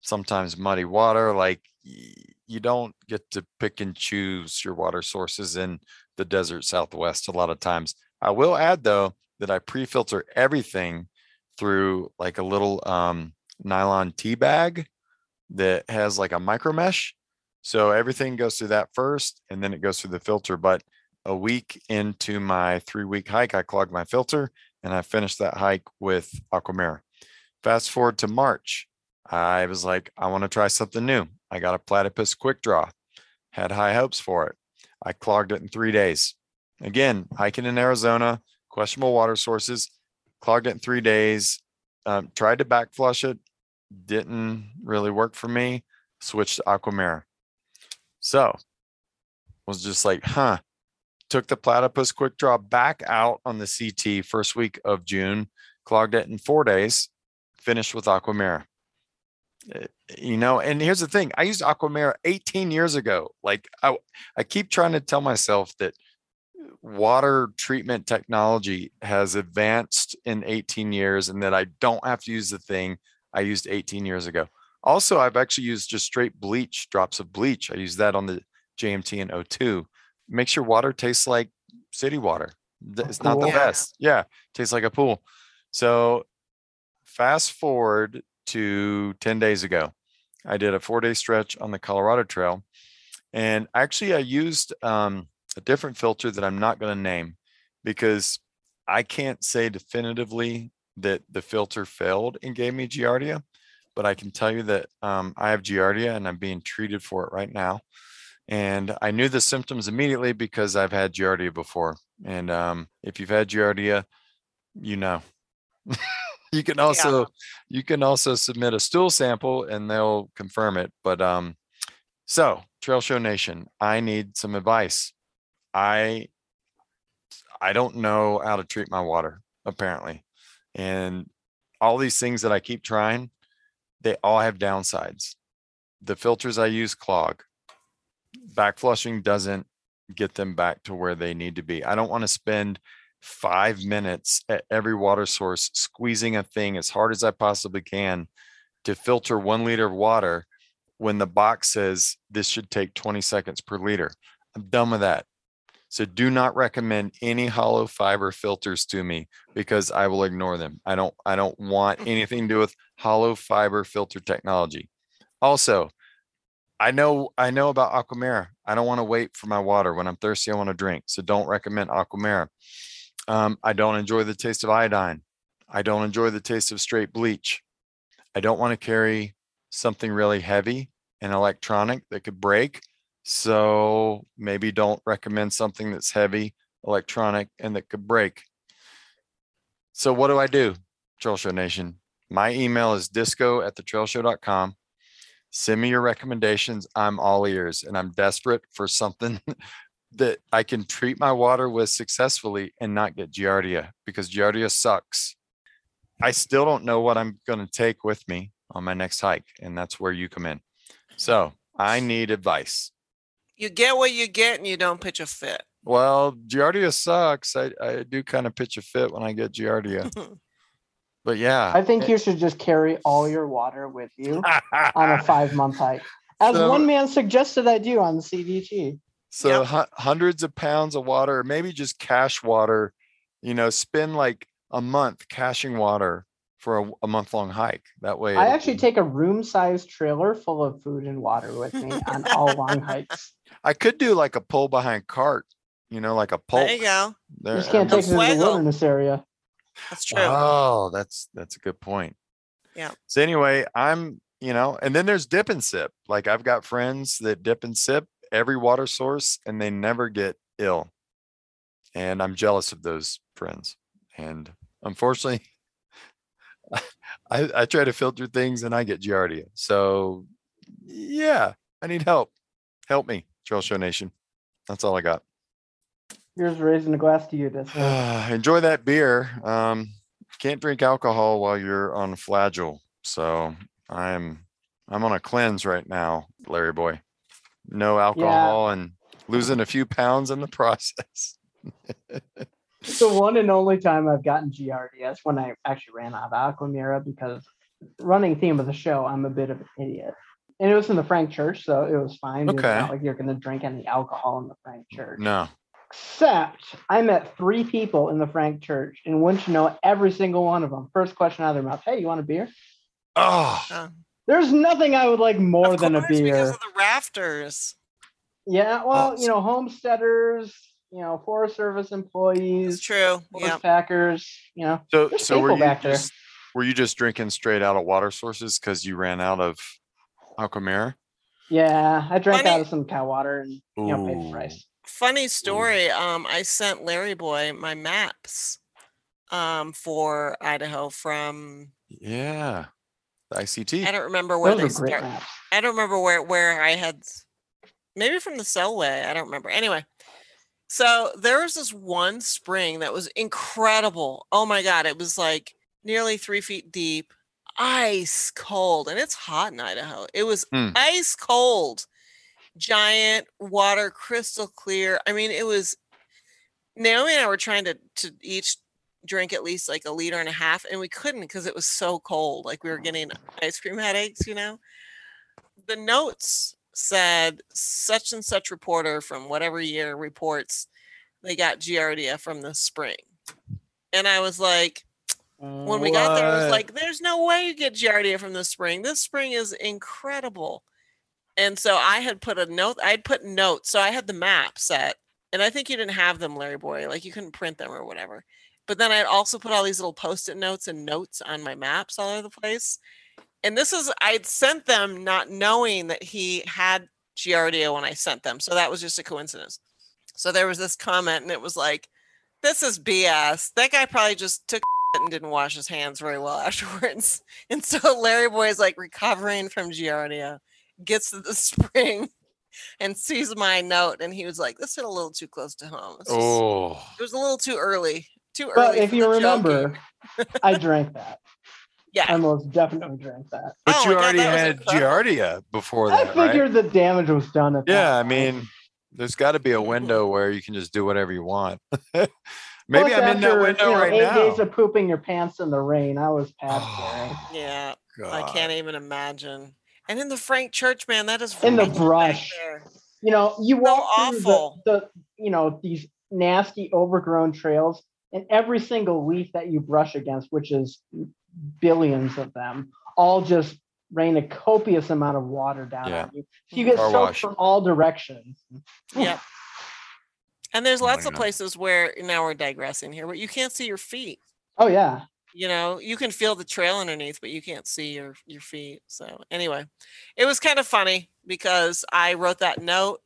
sometimes muddy water. Like you don't get to pick and choose your water sources in the desert southwest a lot of times. I will add though that I pre filter everything through like a little um, nylon tea bag that has like a micro mesh. So everything goes through that first and then it goes through the filter. But a week into my three week hike, I clogged my filter and I finished that hike with Aquamira. Fast forward to March, I was like, I want to try something new. I got a platypus quick draw, had high hopes for it. I clogged it in three days. Again, hiking in Arizona, questionable water sources, clogged it in three days. Um, tried to back flush it, didn't really work for me. Switched to Aquamira. So was just like, huh. Took the platypus quick draw back out on the CT first week of June, clogged it in four days, finished with Aquamira. Uh, You know, and here's the thing I used Aquamira 18 years ago. Like, I, I keep trying to tell myself that water treatment technology has advanced in 18 years and that I don't have to use the thing I used 18 years ago. Also, I've actually used just straight bleach, drops of bleach. I use that on the JMT and O2. Makes your water taste like city water. It's not the. Yeah. best. Yeah, tastes like a pool. So fast forward to 10 days ago. I did a four day stretch on the Colorado Trail. And actually, I used um, a different filter that I'm not going to name because I can't say definitively that the filter failed and gave me Giardia. But I can tell you that um, I have Giardia and I'm being treated for it right now. And I knew the symptoms immediately because I've had Giardia before. And um, if you've had Giardia, you know. [LAUGHS] you can also you can also submit a stool sample and they'll confirm it. But um, so Trail Show Nation, I need some advice. I I don't know how to treat my water apparently, and all these things that I keep trying, they all have downsides. The filters I use clog. Back flushing doesn't get them back to where they need to be. I don't want to spend five minutes at every water source squeezing a thing as hard as I possibly can to filter one liter of water when the box says this should take 20 seconds per liter. I'm done with that. So do not recommend any hollow fiber filters to me because I will ignore them. I don't I don't want [LAUGHS] anything to do with hollow fiber filter technology. Also, I know I know about Aquamira. I don't want to wait for my water when I'm thirsty. I want to drink. So don't recommend Aquamira. Um, I don't enjoy the taste of iodine. I don't enjoy the taste of straight bleach. I don't want to carry something really heavy and electronic that could break. So maybe don't recommend something that's heavy, electronic, and that could break. So what do I do, Trail Show Nation? My email is disco at thetrailshow.com. Send me your recommendations. I'm all ears and I'm desperate for something [LAUGHS] that I can treat my water with successfully and not get Giardia because Giardia sucks. I still don't know what I'm going to take with me on my next hike, and that's where you come in. So I need advice. You get what you get and you don't pitch a fit. Well, Giardia sucks. I, I do kind of pitch a fit when I get Giardia. [LAUGHS] but yeah, I think you should just carry all your water with you on a [LAUGHS] five month hike. As So- one man suggested I do on the CDT. So hu- hundreds of pounds of water, or maybe just cash water, you know, spend like a month caching water for a, a month long hike. That way, I it'll- actually take a room sized trailer full of food and water with me on all long [LAUGHS] hikes. I could do like a pull behind cart, you know, like a pull. There you go. There- You just can't I'm take it to the fuego. wilderness area. That's true. Oh, that's that's a good point. Yeah. So anyway, I'm you know, and then there's dip and sip. Like I've got friends that dip and sip every water source, and they never get ill. And I'm jealous of those friends. And unfortunately, [LAUGHS] I I try to filter things and I get Giardia. So yeah, I need help. Help me, Trail Show Nation. That's all I got. Here's raising a glass to you. This [SIGHS] enjoy that beer. Um, can't drink alcohol while you're on Flagyl. So I'm I'm on a cleanse right now, Larry boy. No alcohol and losing a few pounds in the [LAUGHS] process. the one and only time I've gotten GRDS when I actually ran out of Aquamira because running theme of the show, I'm a bit of an idiot. And it was in the Frank Church, so it was fine. It's Okay. not like you're going to drink any alcohol in the Frank Church. No. Except I met three people in the Frank Church and wouldn't you know every single one of them. First question out of their mouth, hey, you want a beer? Oh, There's nothing I would like more than a beer. Because of the rafters. Yeah, well, you know, homesteaders, you know, Forest Service employees, It's true. horse Yeah. packers, you know. so so were you back there. just were you just drinking straight out of water sources because you ran out of Aquamira? Yeah, I drank Funny- out of some cow water and you know paid the price. Funny story. Um, I sent Larry Boy my maps um for Idaho from Yeah. The ICT. I don't remember where Those they are great start. maps. I don't remember where where I had maybe from the Selway. I don't remember. Anyway, so there was this one spring that was incredible. Oh my god, it was like nearly three feet deep, ice cold, and it's hot in Idaho. It was Hmm. ice cold, giant water, crystal clear. I mean, it was Naomi and I were trying to to each drink at least like a liter and a half, and we couldn't because it was so cold. Like we were oh. getting ice cream headaches, you know. The notes said such and such reporter from whatever year reports they got Giardia from the spring. And I was like, when we got there, I was like, there's no way you get Giardia from the spring. This spring is incredible. And so I had put a note, I'd put notes. So I had the map set, and I think you didn't have them, Larry Boy. Like you couldn't print them or whatever. But then I'd also put all these little post it notes and notes on my maps all over the place. And this is, I'd sent them not knowing that he had Giardia when I sent them. So that was just a coincidence. So there was this comment, and it was like, this is BS. That guy probably just took [LAUGHS] and didn't wash his hands very well [LAUGHS] afterwards. And so Larry Boy is like recovering from Giardia, gets to the [LAUGHS] spring and sees my note, and he was like, "This hit a little too close to home. Just- Oh, it was a little too early. Too early." But if you remember. I [LAUGHS] drank that. Yeah. I most definitely drank that. but Oh you my God, already had incredible. Giardia before I that, right? figured the damage was done at that Yeah, I mean, there's got to be a window where you can just do whatever you want. [LAUGHS] Maybe Plus, I'm in that window you know, right eight now. days of pooping your pants in the rain. I was past oh, there. yeah, I can't even imagine. And in the Frank Church, man, that is In the brush. You know, you walk through awful. The, the, you know, these nasty overgrown trails, and every single leaf that you brush against, which is billions of them, all just rain a copious amount of water down Yeah. on you. So you get Car soaked wash. from all directions. Yeah. And there's lots of places where now we're digressing here, but you can't see your feet. Oh yeah. You know, you can feel the trail underneath, but you can't see your your feet. So anyway, it was kind of funny because I wrote that note,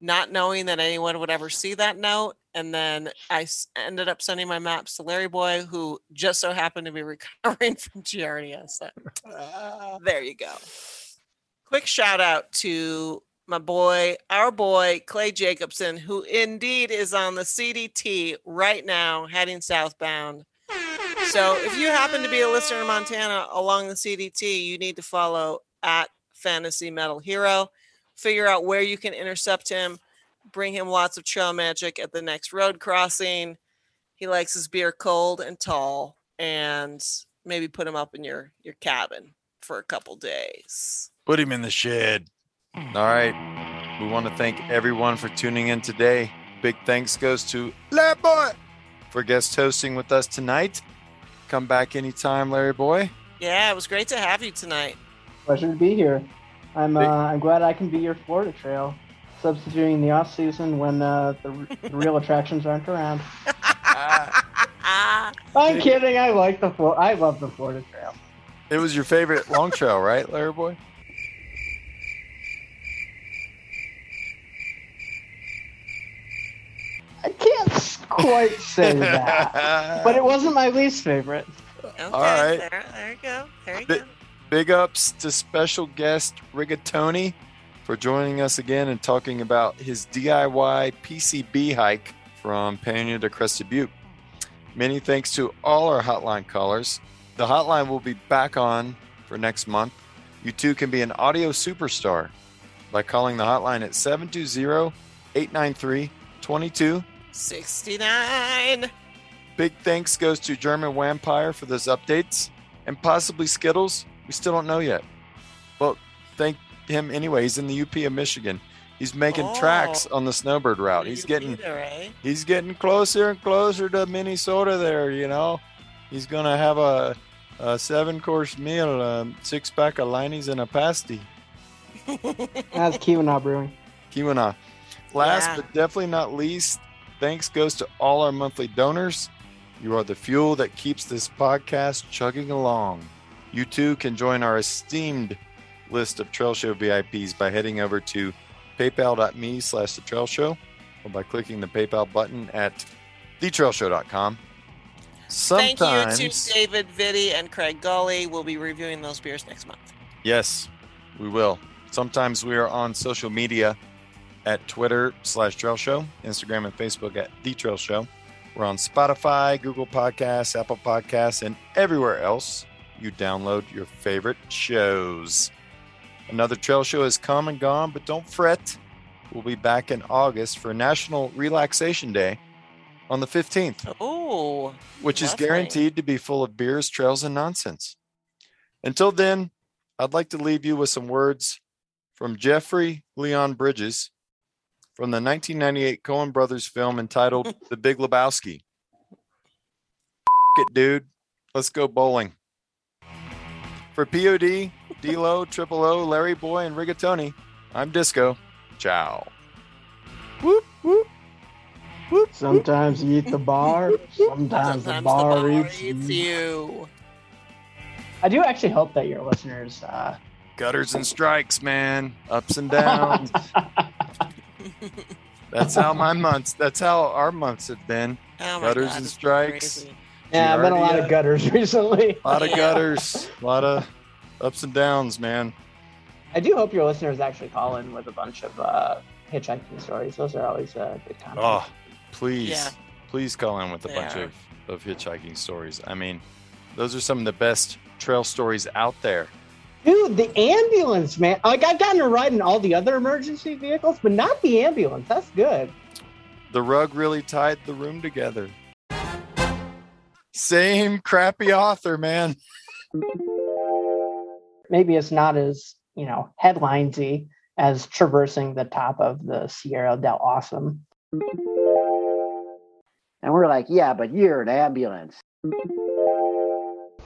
not knowing that anyone would ever see that note, and then I s- ended up sending my maps to Larry Boy, who just so happened to be [LAUGHS] recovering from Giardia. So ah. there you go. Quick shout out to my boy, our boy Clay Jacobson, who indeed is on the CDT right now, heading southbound. So if you happen to be a listener in Montana along the CDT, you need to follow at Fantasy Metal Hero. Figure out where you can intercept him, bring him lots of trail magic at the next road crossing. He likes his beer cold and tall, and maybe put him up in your your cabin for a couple days. Put him in the shed. All right. We want to thank everyone for tuning in today. Big thanks goes to Larry Boy for guest hosting with us tonight. Come back anytime, Larry Boy. Yeah, it was great to have you tonight. Pleasure to be here. I'm uh, I'm glad I can be your Florida Trail, substituting the off season when uh, the, r- the real attractions aren't around. [LAUGHS] I'm kidding. I like the Flo- I love the Florida Trail. It was your favorite long trail, right, Larry Boy? I can't quite say that, [LAUGHS] but it wasn't my least favorite. okay, All right. There, there you go. There you Bi- go. Big ups to special guest Rigatoni for joining us again and talking about his DIY PBR hike from Paonia to Crested Butte. Many thanks to all our hotline callers. The hotline will be back on for next month. You too can be an audio superstar by calling the hotline at 720 893 69. Big thanks goes to German Wampire for those updates and possibly Skittles. We still don't know yet. Well, thank him anyway. He's in the UP of Michigan. He's making tracks on the snowbird route. He's getting Peter, eh? he's getting closer and closer to Minnesota there, you know. He's going to have a, a seven course meal, um, six pack of Leinie's and a pasty. [LAUGHS] That's Keweenaw Brewing. Keweenaw. Last Yeah. but definitely not least, thanks goes to all our monthly donors. You are the fuel that keeps this podcast chugging along. You too can join our esteemed list of Trail Show VIPs by heading over to paypal.me slash the trail show or by clicking the PayPal button at thetrailshow.com. Thank you to David Vitti and Craig Gulley. We'll be reviewing those beers next month. Yes, we will. Sometimes we are on social media at Twitter slash Trail Show, Instagram and Facebook at The Trail Show. We're on Spotify, Google Podcasts, Apple Podcasts, and everywhere else you download your favorite shows. Another trail show has come and gone, but don't fret. We'll be back in August for National Relaxation Day. on the 15th, Oh, which is guaranteed to be full of beers, trails, and nonsense. Until then, I'd like to leave you with some words from Jeffrey Leon Bridges from the 1998 Coen Brothers film entitled [LAUGHS] The Big Lebowski. F- it, dude. Let's go bowling. For POD, D-Lo, Triple O, Larry Boy, and Rigatoni, I'm Disco. Ciao. Whoop, whoop. Sometimes you eat the bar, sometimes, the bar, the bar eats, eats you. you. I do actually hope that your listeners uh, Gutters and strikes, man. Ups and [LAUGHS] downs. [LAUGHS] that's how my months, that's how our months have been. Oh Gutters God, and strikes. crazy. Yeah, I've been a lot of gutters [LAUGHS] recently. A lot of Yeah. gutters, a lot of ups and downs, man. I do hope your listeners actually call in with a bunch of uh, hitchhiking stories. Those are always uh, good content. Oh, please, Yeah. please call in with a They bunch are. of, of hitchhiking stories. I mean, those are some of the best trail stories out there. Dude, the ambulance, man. Like I've gotten a ride in all the other emergency vehicles, but not the ambulance. That's good. The rug really tied the room together. Same crappy author, man. [LAUGHS] Maybe it's not as you know headlinesy as traversing the top of the Sierra del Awesome. And we're like, yeah, but you're an ambulance.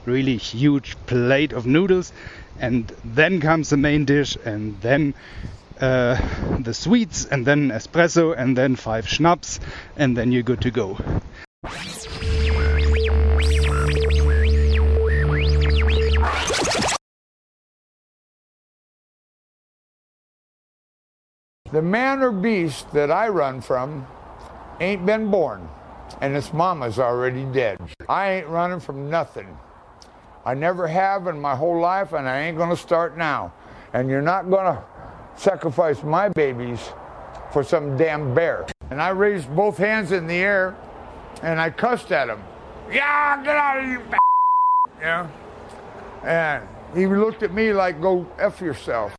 really huge plate of noodles, and then comes the main dish, and then uh, the sweets, and then espresso, and then five schnapps, and then you're good to go. The man or beast that I run from ain't been born, and its mama's already dead. I ain't running from nothing. I never have in my whole life, and I ain't gonna start now. And you're not gonna sacrifice my babies for some damn bear. And I raised both hands in the air, and I cussed at him. Yeah, get out of here, you yeah. And he looked at me like, go F yourself.